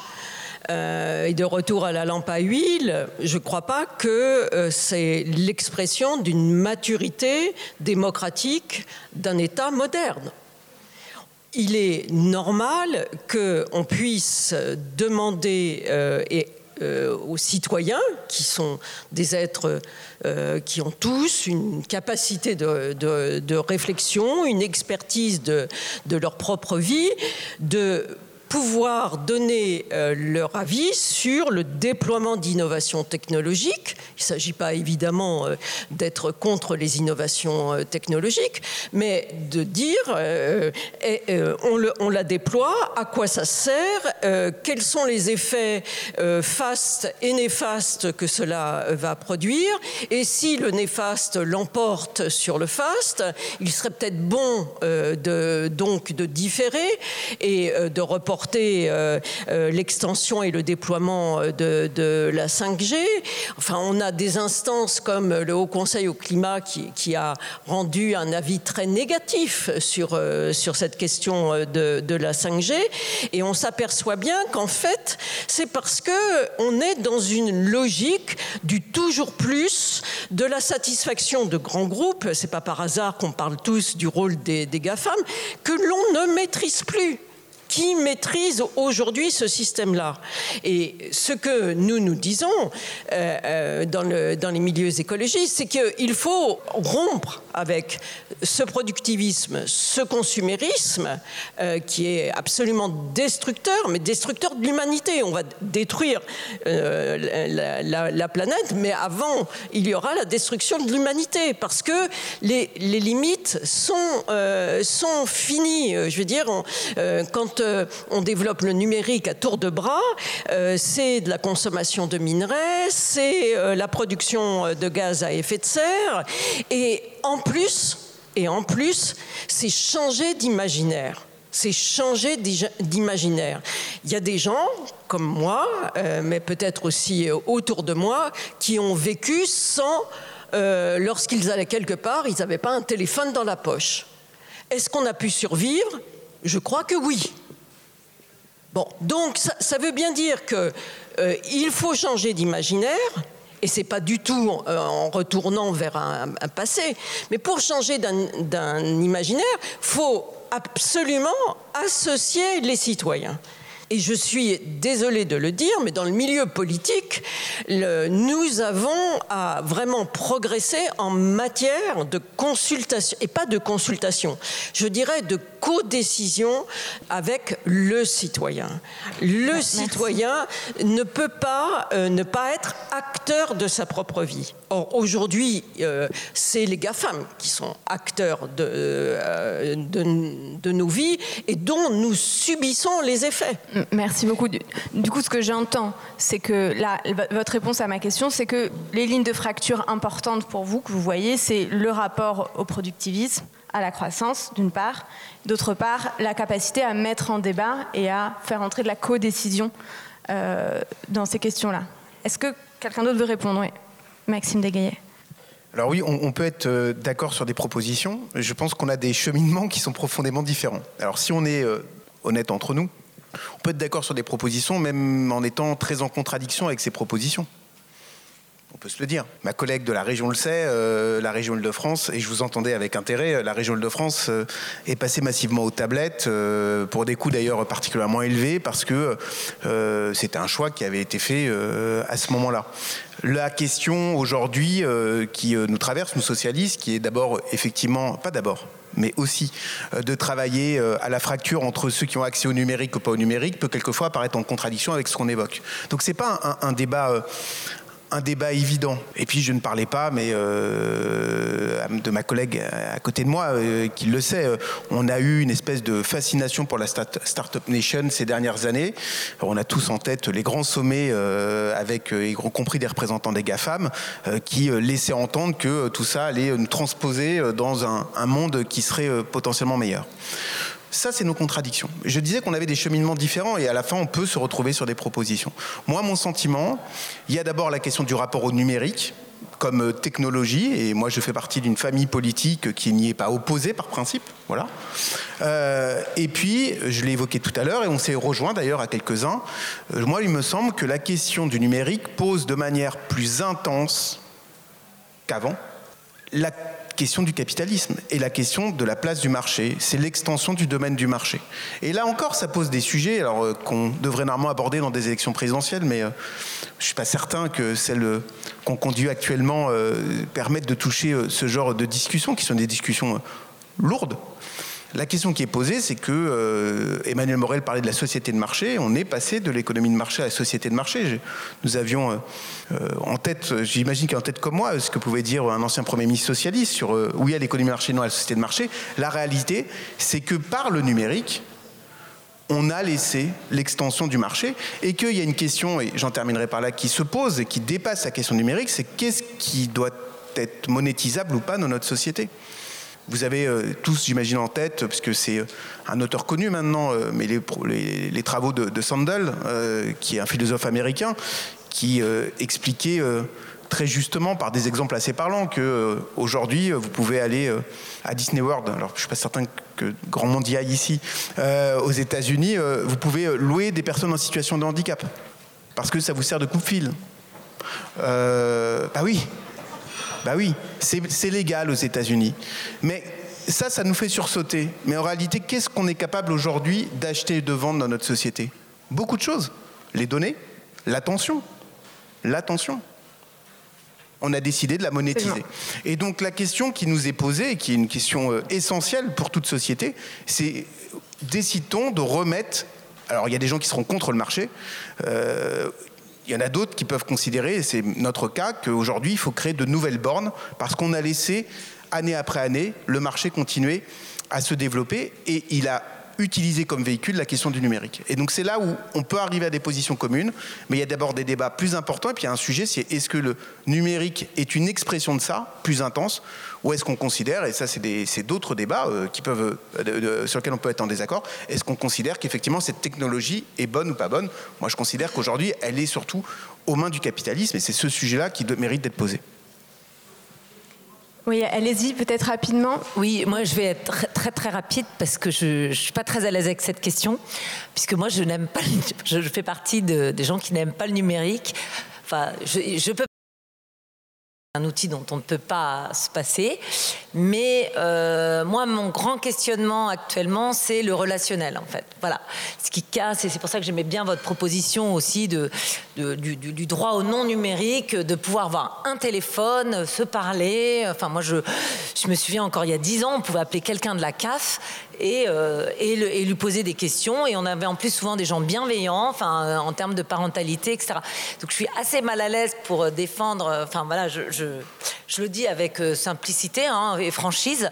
et de retour à la lampe à huile, je ne crois pas que c'est l'expression d'une maturité démocratique d'un État moderne. Il est normal qu'on puisse demander euh, euh, aux citoyens, qui sont des êtres euh, qui ont tous une capacité de, réflexion, une expertise de, de, leur propre vie, de pouvoir donner euh, leur avis sur le déploiement d'innovations technologiques. Il ne s'agit pas évidemment euh, d'être contre les innovations euh, technologiques, mais de dire on, le, on, la déploie, à quoi ça sert, quels sont les effets fastes et néfastes que cela va produire, et si le néfaste l'emporte sur le faste, il serait peut-être bon de, donc de différer et de reporter euh, euh, l'extension et le déploiement euh, de, la 5G. Enfin, on a des instances comme le Haut Conseil au climat qui, a rendu un avis très négatif sur, sur cette question de, la 5G. Et on s'aperçoit bien qu'en fait, c'est parce que on est dans une logique du toujours plus, de la satisfaction de grands groupes. C'est pas par hasard qu'on parle tous du rôle des, des GAFAM que l'on ne maîtrise plus qui maîtrise aujourd'hui ce système-là. Et ce que nous nous disons euh, euh, dans, le, dans, les milieux écologistes, c'est qu'il faut rompre avec ce productivisme, ce consumérisme euh, qui est absolument destructeur, mais destructeur de l'humanité. On va détruire la, planète, mais avant, il y aura la destruction de l'humanité parce que les, limites sont, finies. Je veux dire, quand euh, on développe le numérique à tour de bras, euh, c'est de la consommation de minerais, c'est euh, la production de gaz à effet de serre, et en plus, et en plus, c'est changer d'imaginaire c'est changer d'imaginaire. Il y a des gens comme moi, mais peut-être aussi autour de moi, qui ont vécu sans, lorsqu'ils allaient quelque part, ils n'avaient pas un téléphone dans la poche. Est-ce qu'on a pu survivre? Je crois que oui. Bon, donc ça, veut bien dire qu'il euh, faut changer d'imaginaire. Et c'est pas du tout euh, en retournant vers un, passé, mais pour changer d'un imaginaire, faut absolument associer les citoyens. Et je suis désolée de le dire, mais dans le milieu politique, nous avons à vraiment progresser en matière de consultation, et pas de consultation, je dirais de co-décision avec le citoyen. Le citoyen ne peut pas euh, ne pas être acteur de sa propre vie. Or, aujourd'hui, euh, c'est les GAFAM qui sont acteurs de, euh, de, nos vies et dont nous subissons les effets. Merci beaucoup. Du coup, ce que j'entends, c'est que là, votre réponse à ma question, c'est que les lignes de fracture importantes pour vous, que vous voyez, c'est le rapport au productivisme, à la croissance, d'une part, d'autre part, la capacité à mettre en débat et à faire entrer de la codécision euh, dans ces questions-là. Est-ce que quelqu'un d'autre veut répondre? Oui. Maxime Desgaillet. Alors oui, on, peut être euh, d'accord sur des propositions. Je pense qu'on a des cheminements qui sont profondément différents. Alors si on est euh, honnête entre nous, on peut être d'accord sur des propositions, même en étant très en contradiction avec ces propositions. On peut se le dire. Ma collègue de la région le sait, euh, la région Île-de-France, et je vous entendais avec intérêt, la région Île-de-France euh, est passée massivement aux tablettes, euh, pour des coûts d'ailleurs particulièrement élevés, parce que c'était un choix qui avait été fait à ce moment-là. La question aujourd'hui qui nous traverse, nous socialistes, qui est d'abord effectivement, pas d'abord, mais aussi de travailler à la fracture entre ceux qui ont accès au numérique ou pas au numérique, peut quelquefois apparaître en contradiction avec ce qu'on évoque. Donc c'est pas un débat un débat évident. Et puis je ne parlais pas, mais euh, de ma collègue à côté de moi, euh, qui le sait, euh, on a eu une espèce de fascination pour la Startup Nation ces dernières années. on a tous en tête les grands sommets avec, y compris des représentants des GAFAM, qui laissaient entendre que tout ça allait nous transposer dans un monde qui serait potentiellement meilleur. Ça, c'est nos contradictions. Je disais qu'on avait des cheminements différents et à la fin, on peut se retrouver sur des propositions. Moi, mon sentiment, il y a d'abord la question du rapport au numérique comme euh, technologie, et moi je fais partie d'une famille politique qui n'y est pas opposée par principe, voilà. Euh, et puis, je l'ai évoqué tout à l'heure, et on s'est rejoint d'ailleurs à quelques-uns. Euh, moi, il me semble que la question du numérique pose de manière plus intense qu'avant la question du capitalisme et la question de la place du marché. C'est l'extension du domaine du marché. Et là encore, ça pose des sujets euh, qu'on devrait normalement aborder dans des élections présidentielles, mais euh, je suis pas certain que celles euh, qu'on conduit actuellement permettent de toucher ce genre de discussions, qui sont des discussions lourdes. La question qui est posée, c'est que euh, Emmanuel Morel parlait de la société de marché. On est passé de l'économie de marché à la société de marché. Nous avions euh, euh, en tête, j'imagine qu'en tête comme moi, ce que pouvait dire un ancien premier ministre socialiste sur oui à l'économie de marché, non à la société de marché. La réalité, c'est que par le numérique, on a laissé l'extension du marché et qu'il y a une question, et j'en terminerai par là, qui se pose et qui dépasse la question numérique, c'est qu'est-ce qui doit être monétisable ou pas dans notre société? Vous avez euh, tous, j'imagine, en tête, parce que c'est euh, un auteur connu maintenant, euh, mais les, travaux de, Sandel, qui est un philosophe américain, qui expliquait très justement par des exemples assez parlants que aujourd'hui vous pouvez aller à Disney World. Alors je suis pas certain que grand monde y aille ici. aux États-Unis, vous pouvez louer des personnes en situation de handicap parce que ça vous sert de coupe-fil. bah oui, bah oui, c'est légal aux États-Unis. Mais ça, ça nous fait sursauter. Mais en réalité, qu'est-ce qu'on est capable aujourd'hui d'acheter et de vendre dans notre société? Beaucoup de choses. Les données, l'attention. L'attention. On a décidé de la monétiser. Et donc la question qui nous est posée, et qui est une question euh, essentielle pour toute société, c'est décide-t-on de remettre alors il y a des gens qui seront contre le marché. Euh, il y en a d'autres qui peuvent considérer, et c'est notre cas, qu'aujourd'hui, il faut créer de nouvelles bornes parce qu'on a laissé, année après année, le marché continuer à se développer et il a utiliser comme véhicule la question du numérique. Et donc c'est là où on peut arriver à des positions communes, mais il y a d'abord des débats plus importants, et puis il y a un sujet, c'est est-ce que le numérique est une expression de ça, plus intense, ou est-ce qu'on considère, et ça c'est d'autres débats euh, qui peuvent, euh, sur lesquels on peut être en désaccord, est-ce qu'on considère qu'effectivement cette technologie est bonne ou pas bonne? Moi je considère qu'aujourd'hui elle est surtout aux mains du capitalisme, et c'est ce sujet-là qui mérite d'être posé. Oui, allez-y, peut-être rapidement. Oui, moi je vais être très très, rapide parce que je ne suis pas très à l'aise avec cette question, puisque moi je n'aime pas, je fais partie de, des gens qui n'aiment pas le numérique. Enfin, je, je peux un outil dont on ne peut pas se passer. Mais euh, moi, mon grand questionnement actuellement, c'est le relationnel, en fait. Voilà. Ce qui casse, et c'est pour ça que j'aimais bien votre proposition aussi de, du, droit au non numérique, de pouvoir avoir un téléphone, se parler. Enfin, moi, je, je me souviens encore il y a dix ans, on pouvait appeler quelqu'un de la CAF et, euh, et, lui poser des questions. Et on avait en plus souvent des gens bienveillants, enfin, en termes de parentalité, etc. Donc, je suis assez mal à l'aise pour défendre. Enfin, voilà, je le dis avec euh, simplicité hein, et franchise,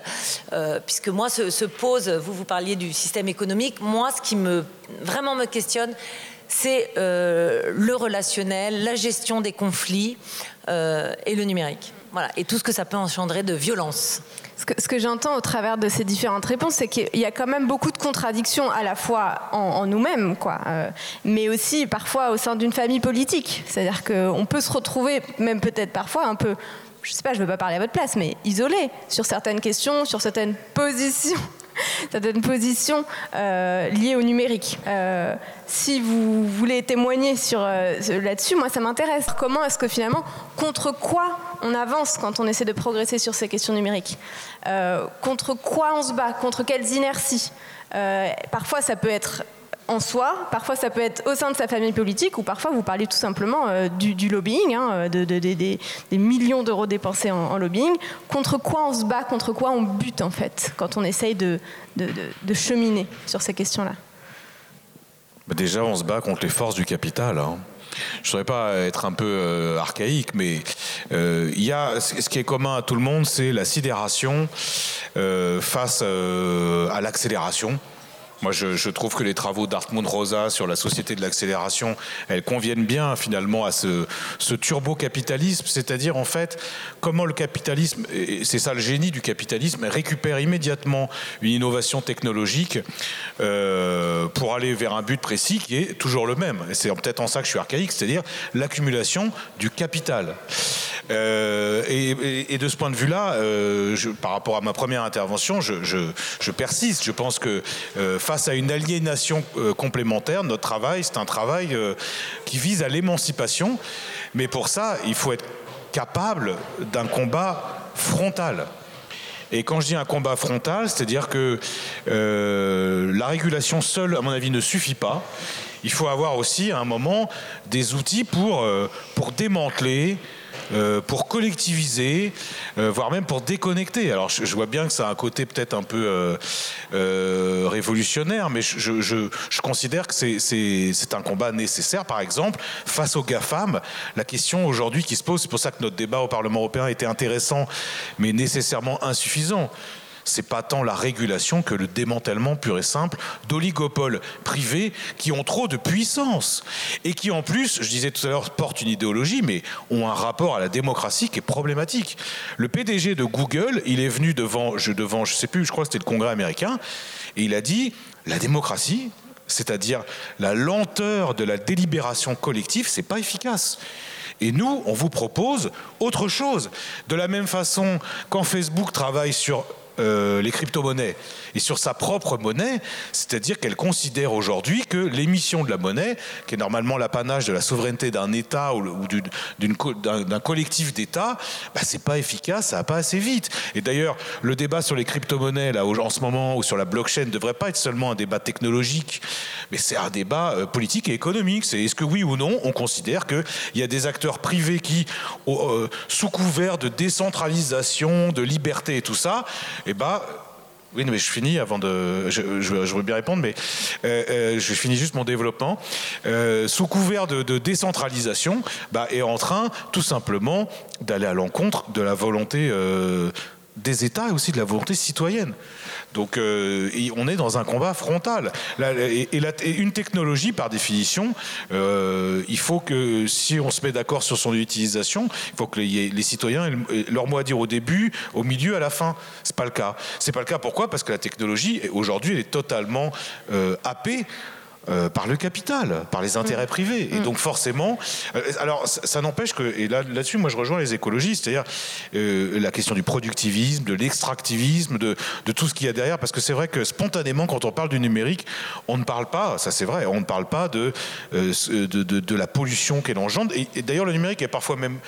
euh, puisque moi se, pose, vous vous parliez du système économique, moi ce qui me vraiment me questionne, c'est euh, le relationnel, la gestion des conflits et le numérique. Voilà, et tout ce que ça peut engendrer de violence. Ce que, j'entends au travers de ces différentes réponses, c'est qu'il y a quand même beaucoup de contradictions à la fois en, nous-mêmes, quoi, euh, mais aussi parfois au sein d'une famille politique. C'est-à-dire qu'on peut se retrouver, même peut-être parfois un peu, je sais pas, je ne veux pas parler à votre place, mais isolé sur certaines questions, sur certaines positions [laughs] certaines positions euh, liées au numérique. Euh, si vous voulez témoigner sur euh, là-dessus, moi ça m'intéresse. Comment est-ce que finalement, contre quoi on avance quand on essaie de progresser sur ces questions numériques Contre quoi on se bat? Contre quelles inerties? Parfois ça peut être en soi, parfois ça peut être au sein de sa famille politique, ou parfois vous parlez tout simplement euh, du, lobbying, hein, de, des, millions d'euros dépensés en, lobbying. Contre quoi on se bat, contre quoi on bute en fait, quand on essaye de, cheminer sur ces questions-là? Bah, Déjà, on se bat contre les forces du capital. Hein. Je ne saurais pas être un peu euh, archaïque, mais euh, y a ce qui est commun à tout le monde, c'est la sidération face à l'accélération. Moi, je, trouve que les travaux d'Artmund Rosa sur la société de l'accélération, elles conviennent bien finalement à ce, turbo-capitalisme, c'est-à-dire en fait comment le capitalisme, et c'est ça le génie du capitalisme, récupère immédiatement une innovation technologique euh, pour aller vers un but précis qui est toujours le même. Et c'est peut-être en ça que je suis archaïque, c'est-à-dire l'accumulation du capital. Euh, et, de ce point de vue-là, euh, par rapport à ma première intervention, je, persiste. Je pense que euh, face à une aliénation complémentaire, notre travail, c'est un travail qui vise à l'émancipation. Mais pour ça, il faut être capable d'un combat frontal. Et quand je dis un combat frontal, c'est-à-dire que la régulation seule, à mon avis, ne suffit pas. Il faut avoir aussi à un moment des outils pour, pour démanteler, euh, pour collectiviser, euh, voire même pour déconnecter. Alors je, vois bien que ça a un côté peut-être un peu euh, révolutionnaire, mais je, je considère que c'est un combat nécessaire. Par exemple, face aux GAFAM, la question aujourd'hui qui se pose, c'est pour ça que notre débat au Parlement européen était intéressant, mais nécessairement insuffisant c'est pas tant la régulation que le démantèlement pur et simple d'oligopoles privés qui ont trop de puissance et qui en plus, je disais tout à l'heure, portent une idéologie, mais ont un rapport à la démocratie qui est problématique. Le PDG de Google, il est venu devant, je devant, je sais plus, je crois que c'était le Congrès américain, et il a dit la démocratie, c'est-à-dire la lenteur de la délibération collective, c'est pas efficace. Et nous, on vous propose autre chose. De la même façon, quand Facebook travaille sur euh, les crypto-monnaies et sur sa propre monnaie, c'est-à-dire qu'elle considère aujourd'hui que l'émission de la monnaie, qui est normalement l'apanage de la souveraineté d'un État ou d'un collectif d'États, bah, c'est pas efficace, ça va pas assez vite. Et d'ailleurs, le débat sur les crypto-monnaies en ce moment ou sur la blockchain ne devrait pas être seulement un débat technologique, mais c'est un débat euh, politique et économique. C'est est-ce que oui ou non on considère qu'il y a des acteurs privés qui, euh, sous couvert de décentralisation, de liberté et tout ça, eh ben, oui, mais je finis avant de. Je, bien répondre, mais euh, euh, je finis juste mon développement. Euh, sous couvert de, décentralisation, bah, est en train tout simplement d'aller à l'encontre de la volonté des États et aussi de la volonté citoyenne. Donc euh, on est dans un combat frontal. et, une technologie, par définition, euh, il faut que si on se met d'accord sur son utilisation, il faut que les, citoyens aient leur mot à dire au début, au milieu, à la fin. C'est pas le cas. C'est pas le cas. Pourquoi? Parce que la technologie aujourd'hui, elle est totalement euh, happée euh, par le capital, par les intérêts mm. privés. Et mm. donc forcément, euh, alors ça, n'empêche que, et là, là-dessus, moi je rejoins les écologistes, c'est-à-dire euh, la question du productivisme, de l'extractivisme, de, de, tout ce qu'il y a derrière, parce que c'est vrai que spontanément, quand on parle du numérique, on ne parle pas, ça c'est vrai, on ne parle pas de, de, de, de, la pollution qu'elle engendre. Et, et d'ailleurs, le numérique est parfois même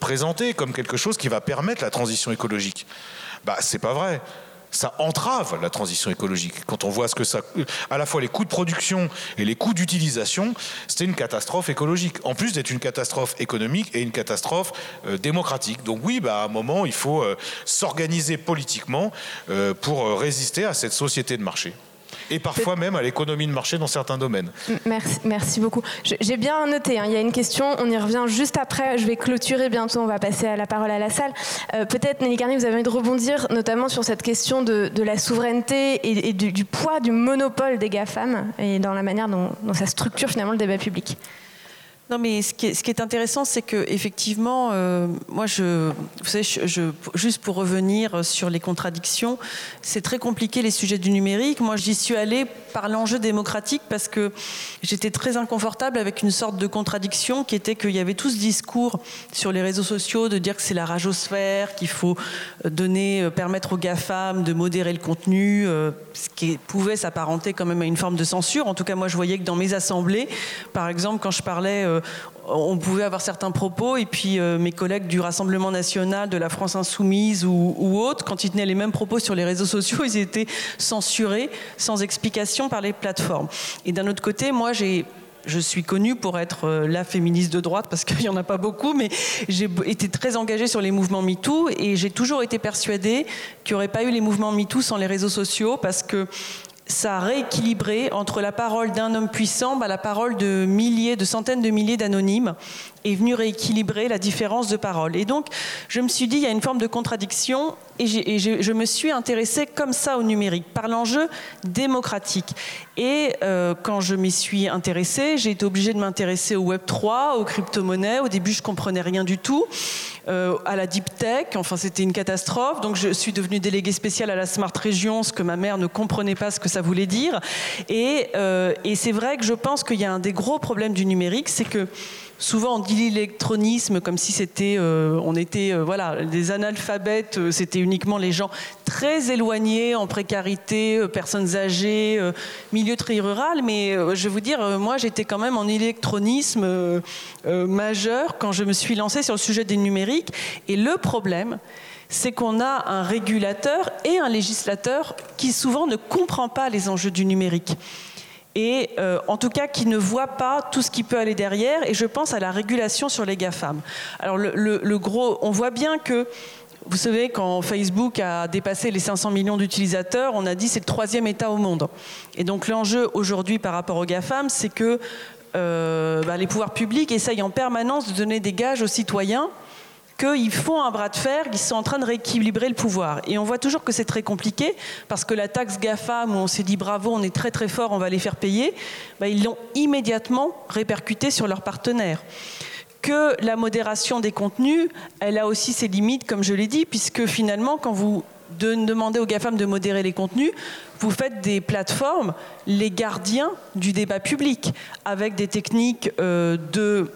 présenté comme quelque chose qui va permettre la transition écologique. Bah, c'est pas vrai ça entrave la transition écologique. Quand on voit ce que ça, à la fois les coûts de production et les coûts d'utilisation, c'était une catastrophe écologique. En plus d'être une catastrophe économique et une catastrophe euh, démocratique. Donc oui, bah, à un moment, il faut euh, s'organiser politiquement euh, pour résister à cette société de marché et parfois même à l'économie de marché dans certains domaines. Merci, beaucoup. J'ai bien noté, hein, il y a une question, on y revient juste après, je vais clôturer bientôt, on va passer à la parole à la salle. Euh, peut-être, Nelly Carney, vous avez envie de rebondir notamment sur cette question de, la souveraineté et, du, poids du monopole des GAFAM et dans la manière dont ça structure finalement le débat public. Non, mais ce qui est, intéressant, c'est que effectivement, euh, moi, je, vous savez, juste pour revenir sur les contradictions, c'est très compliqué les sujets du numérique. Moi, j'y suis allée par l'enjeu démocratique parce que j'étais très inconfortable avec une sorte de contradiction qui était qu'il y avait tout ce discours sur les réseaux sociaux de dire que c'est la ragosphère, qu'il faut donner, euh, permettre aux GAFAM de modérer le contenu, euh, ce qui pouvait s'apparenter quand même à une forme de censure. En tout cas, moi, je voyais que dans mes assemblées, par exemple, quand je parlais euh, on pouvait avoir certains propos et puis euh, mes collègues du Rassemblement national, de la France insoumise ou, autres, quand ils tenaient les mêmes propos sur les réseaux sociaux, [laughs] ils étaient censurés sans explication par les plateformes. Et d'un autre côté, moi je suis connue pour être euh, la féministe de droite parce [laughs] qu'il n'y en a pas beaucoup, mais j'ai été très engagée sur les mouvements MeToo et j'ai toujours été persuadée qu'il n'y aurait pas eu les mouvements MeToo sans les réseaux sociaux parce que ça a rééquilibré entre la parole d'un homme puissant, bah, la parole de milliers, de centaines de milliers d'anonymes est venu rééquilibrer la différence de parole. Et donc, je me suis dit, il y a une forme de contradiction, et, je me suis intéressée comme ça au numérique, par l'enjeu démocratique. Et euh, quand je m'y suis intéressée, j'ai été obligée de m'intéresser au Web 3, aux crypto-monnaies. Au début, je comprenais rien du tout. Euh, à la deep tech, enfin, c'était une catastrophe. Donc, je suis devenue déléguée spéciale à la Smart Region, ce que ma mère ne comprenait pas ce que ça voulait dire. Et, euh, et c'est vrai que je pense qu'il y a un des gros problèmes du numérique, c'est que souvent on dit l'électronisme comme si c'était, euh, on était, euh, voilà, des analphabètes, euh, c'était uniquement les gens très éloignés, en précarité, personnes âgées, milieu très rural. Mais je vais vous dire, moi j'étais quand même en électronisme majeur quand je me suis lancée sur le sujet des numériques. Et le problème, c'est qu'on a un régulateur et un législateur qui souvent ne comprend pas les enjeux du numérique et euh, en tout cas qui ne voit pas tout ce qui peut aller derrière. Et je pense à la régulation sur les GAFAM. Alors le, gros, on voit bien que vous savez, quand Facebook a dépassé les 500 millions d'utilisateurs, on a dit c'est le troisième État au monde. Et donc l'enjeu aujourd'hui par rapport aux GAFAM, c'est que euh, bah, les pouvoirs publics essayent en permanence de donner des gages aux citoyens qu'ils font un bras de fer, qu'ils sont en train de rééquilibrer le pouvoir. Et on voit toujours que c'est très compliqué, parce que la taxe GAFAM, où on s'est dit bravo, on est très très fort, on va les faire payer, bah, ils l'ont immédiatement répercuté sur leurs partenaires que la modération des contenus, elle a aussi ses limites, comme je l'ai dit, puisque finalement, quand vous demandez aux GAFAM de modérer les contenus, vous faites des plateformes les gardiens du débat public, avec des techniques euh, de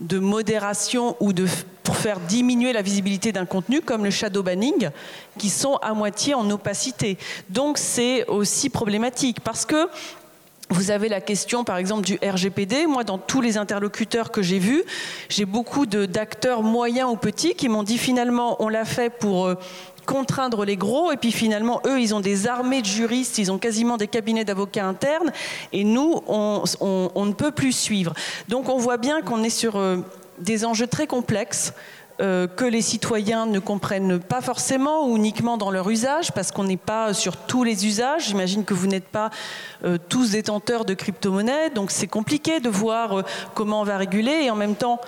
de modération ou de, pour faire diminuer la visibilité d'un contenu, comme le shadow banning, qui sont à moitié en opacité. Donc c'est aussi problématique parce que vous avez la question, par exemple, du RGPD. Moi, dans tous les interlocuteurs que j'ai vus, j'ai beaucoup d'acteurs moyens ou petits qui m'ont dit finalement, on l'a fait pour euh, contraindre les gros, et puis finalement, eux, ils ont des armées de juristes, ils ont quasiment des cabinets d'avocats internes, et nous, on, ne peut plus suivre. Donc on voit bien qu'on est sur euh, des enjeux très complexes. Euh, que les citoyens ne comprennent pas forcément ou uniquement dans leur usage, parce qu'on n'est pas sur tous les usages. J'imagine que vous n'êtes pas euh, tous détenteurs de crypto-monnaies, donc c'est compliqué de voir comment on va réguler et en même temps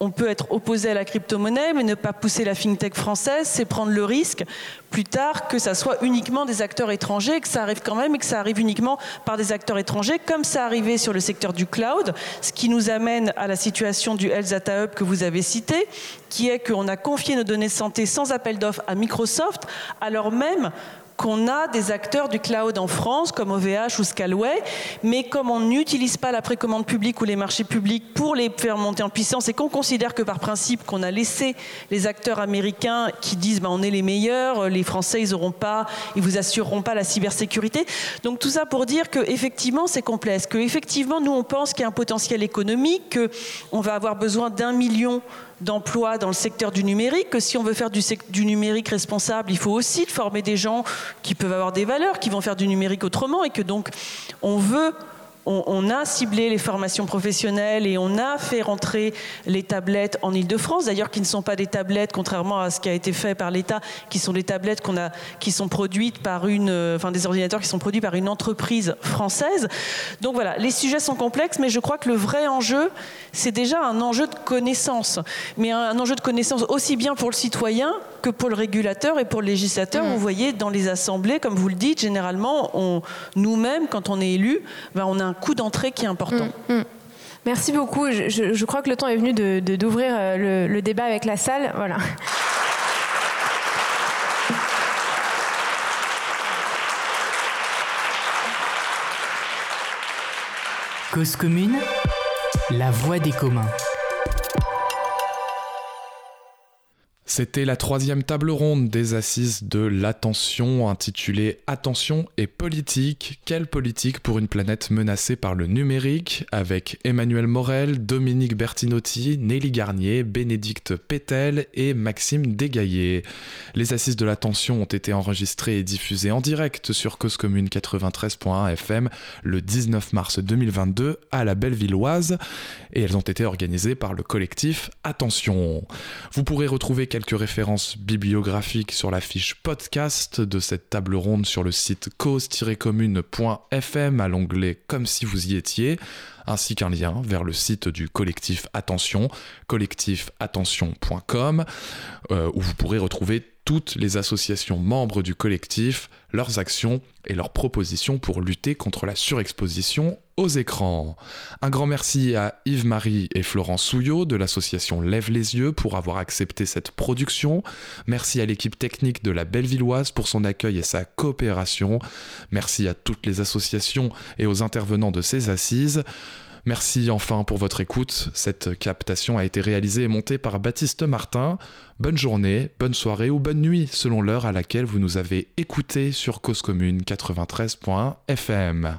on peut être opposé à la crypto-monnaie, mais ne pas pousser la fintech française, c'est prendre le risque plus tard que ça soit uniquement des acteurs étrangers, que ça arrive quand même et que ça arrive uniquement par des acteurs étrangers, comme ça arrivé sur le secteur du cloud, ce qui nous amène à la situation du Health Data Hub que vous avez cité, qui est qu'on a confié nos données santé sans appel d'offres à Microsoft, alors même qu'on a des acteurs du cloud en France, comme OVH ou Scalway, mais comme on n'utilise pas la précommande publique ou les marchés publics pour les faire monter en puissance et qu'on considère que par principe qu'on a laissé les acteurs américains qui disent bah, on est les meilleurs, les Français ils auront pas, ils vous assureront pas la cybersécurité. Donc tout ça pour dire que effectivement c'est complexe, que effectivement nous on pense qu'il y a un potentiel économique, que on va avoir besoin d'un million d'emplois dans le secteur du numérique, que si on veut faire du, du, numérique responsable, il faut aussi former des gens qui peuvent avoir des valeurs, qui vont faire du numérique autrement, et que donc on veut on, a ciblé les formations professionnelles et on a fait rentrer les tablettes en Ile-de-France, d'ailleurs qui ne sont pas des tablettes, contrairement à ce qui a été fait par l'État, qui sont des tablettes qui sont produites par une, euh, enfin des ordinateurs qui sont produits par une entreprise française. Donc voilà, les sujets sont complexes, mais je crois que le vrai enjeu, c'est déjà un enjeu de connaissance, mais un, enjeu de connaissance aussi bien pour le citoyen que pour le régulateur et pour le législateur. Mmh. Vous voyez, dans les assemblées, comme vous le dites, généralement, nous-mêmes, quand on est élu, ben, on a un coût d'entrée qui est important. Mmh, mmh. Merci beaucoup. Je, crois que le temps est venu d'ouvrir de, d'ouvrir euh, le, le, débat avec la salle. Voilà. Cause commune, la voix des communs. C'était la troisième table ronde des assises de l'attention intitulée Attention et politique. Quelle politique pour une planète menacée par le numérique? Avec Emmanuel Morel, Dominique Bertinotti, Nelly Garnier, Bénédicte Pétel et Maxime Desgaillé. Les assises de l'attention ont été enregistrées et diffusées en direct sur Cause Commune 93.1 FM le 19 mars 2022 à la Bellevilloise et elles ont été organisées par le collectif Attention. Vous pourrez retrouver quelques références bibliographiques sur la fiche podcast de cette table ronde sur le site cause-commune.fm à l'onglet Comme si vous y étiez, ainsi qu'un lien vers le site du collectif Attention, collectifattention.com, euh, où vous pourrez retrouver toutes les associations membres du collectif, leurs actions et leurs propositions pour lutter contre la surexposition aux écrans. Un grand merci à Yves-Marie et Florence Souillot de l'association Lève les yeux pour avoir accepté cette production. Merci à l'équipe technique de la Bellevilloise pour son accueil et sa coopération. Merci à toutes les associations et aux intervenants de ces assises. Merci enfin pour votre écoute. Cette captation a été réalisée et montée par Baptiste Martin. Bonne journée, bonne soirée ou bonne nuit selon l'heure à laquelle vous nous avez écouté sur Cause Commune 93.1 FM.